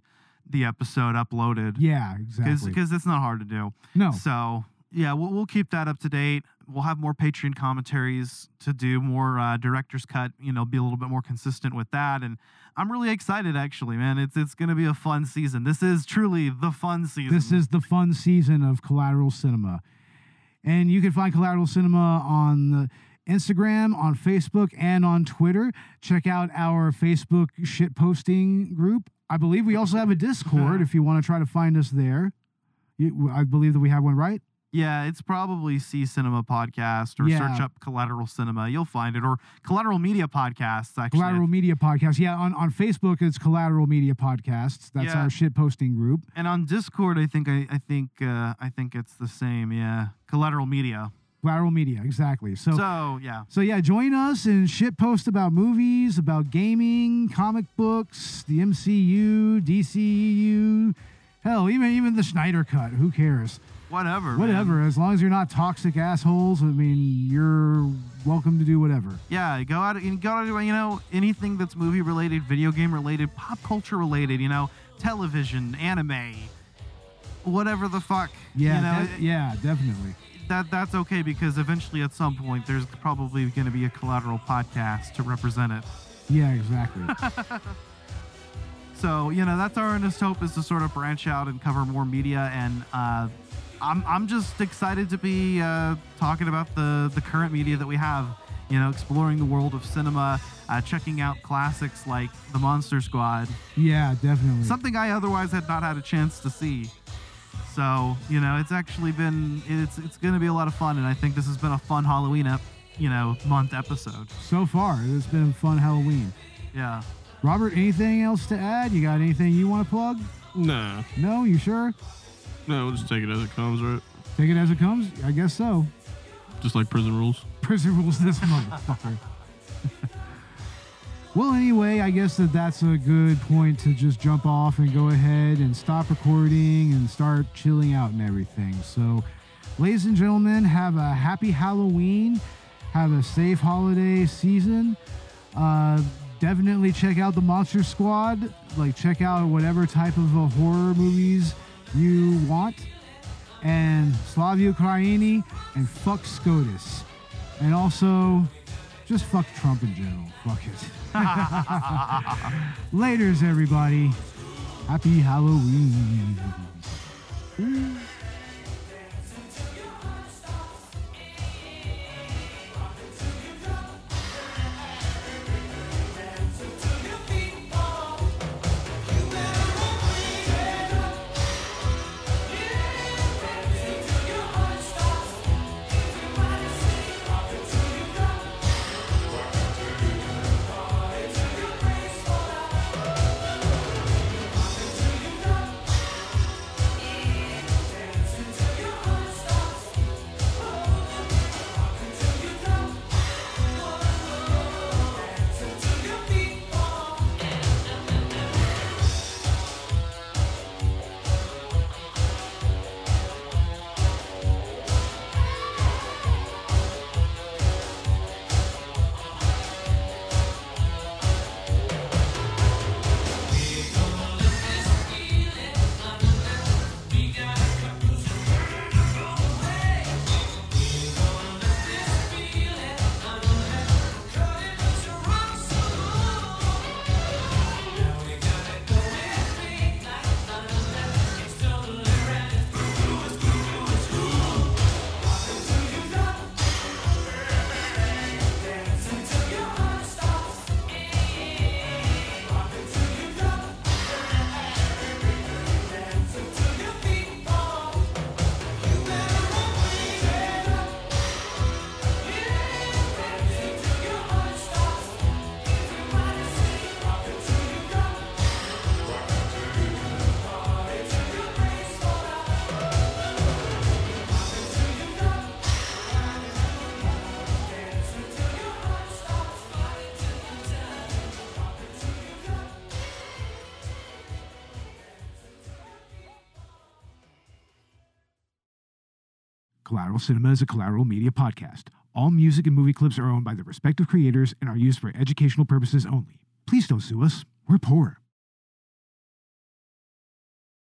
the episode uploaded. Yeah, exactly. Because it's not hard to do. No. So yeah, we'll, we'll keep that up to date. We'll have more Patreon commentaries to do, more uh, director's cut. You know, be a little bit more consistent with that. And I'm really excited, actually, man. It's it's going to be a fun season. This is truly the fun season. This is the fun season of Collateral Cinema. And you can find Collateral Cinema on the Instagram, on Facebook, and on Twitter. Check out our Facebook shit posting group. I believe we also have a Discord if you want to try to find us there. You, I believe that we have one, right? Yeah, it's probably C Cinema Podcast or Yeah. search up Collateral Cinema. You'll find it or Collateral Media Podcasts. Actually, Collateral Media Podcast. Yeah, on, on Facebook, it's Collateral Media Podcasts. That's Yeah. our shit posting group. and on Discord, I think I, I think uh, I think it's the same. Yeah, Collateral Media. Collateral Media, exactly. So, So yeah. So yeah, join us and shit post about movies, about gaming, comic books, the MCU, DCEU, hell, even even the Snyder cut. Who cares? Whatever. man. Whatever. As long as you're not toxic assholes, I mean, you're welcome to do whatever. Yeah, go out and go out you know anything that's movie related, video game related, pop culture related. You know, television, anime, whatever the fuck. Yeah, you know, de- yeah, definitely. that that's okay because eventually at some point there's probably going to be a collateral podcast to represent it. Yeah, exactly. So you know that's our earnest hope is to sort of branch out and cover more media, and uh, I'm I'm just excited to be uh, talking about the the current media that we have. You know, exploring the world of cinema, uh, checking out classics like The Monster Squad, yeah, definitely. something I otherwise had not had a chance to see. So you know, it's actually been it's it's going to be a lot of fun, and I think this has been a fun Halloween ep- you know month episode. so far, it's been a fun Halloween. Yeah. Robert, anything else to add? You got anything you want to plug? Nah. No, you sure? No, we'll just take it as it comes, right? Take it as it comes. I guess so. Just like prison rules. prison rules this motherfucker. well, anyway, I guess that that's a good point to just jump off and go ahead and stop recording and start chilling out and everything. So, ladies and gentlemen, have a happy Halloween. Have a safe holiday season. Uh, definitely check out the Monster Squad. Like, check out whatever type of uh, horror movies you want and Slava Ukraini and fuck SCOTUS. And also, just fuck Trump in general. Fuck it. Laters, everybody. Happy Halloween. Collateral Cinema is a collateral media podcast. All music and movie clips are owned by their respective creators and are used for educational purposes only. Please don't sue us. We're poor.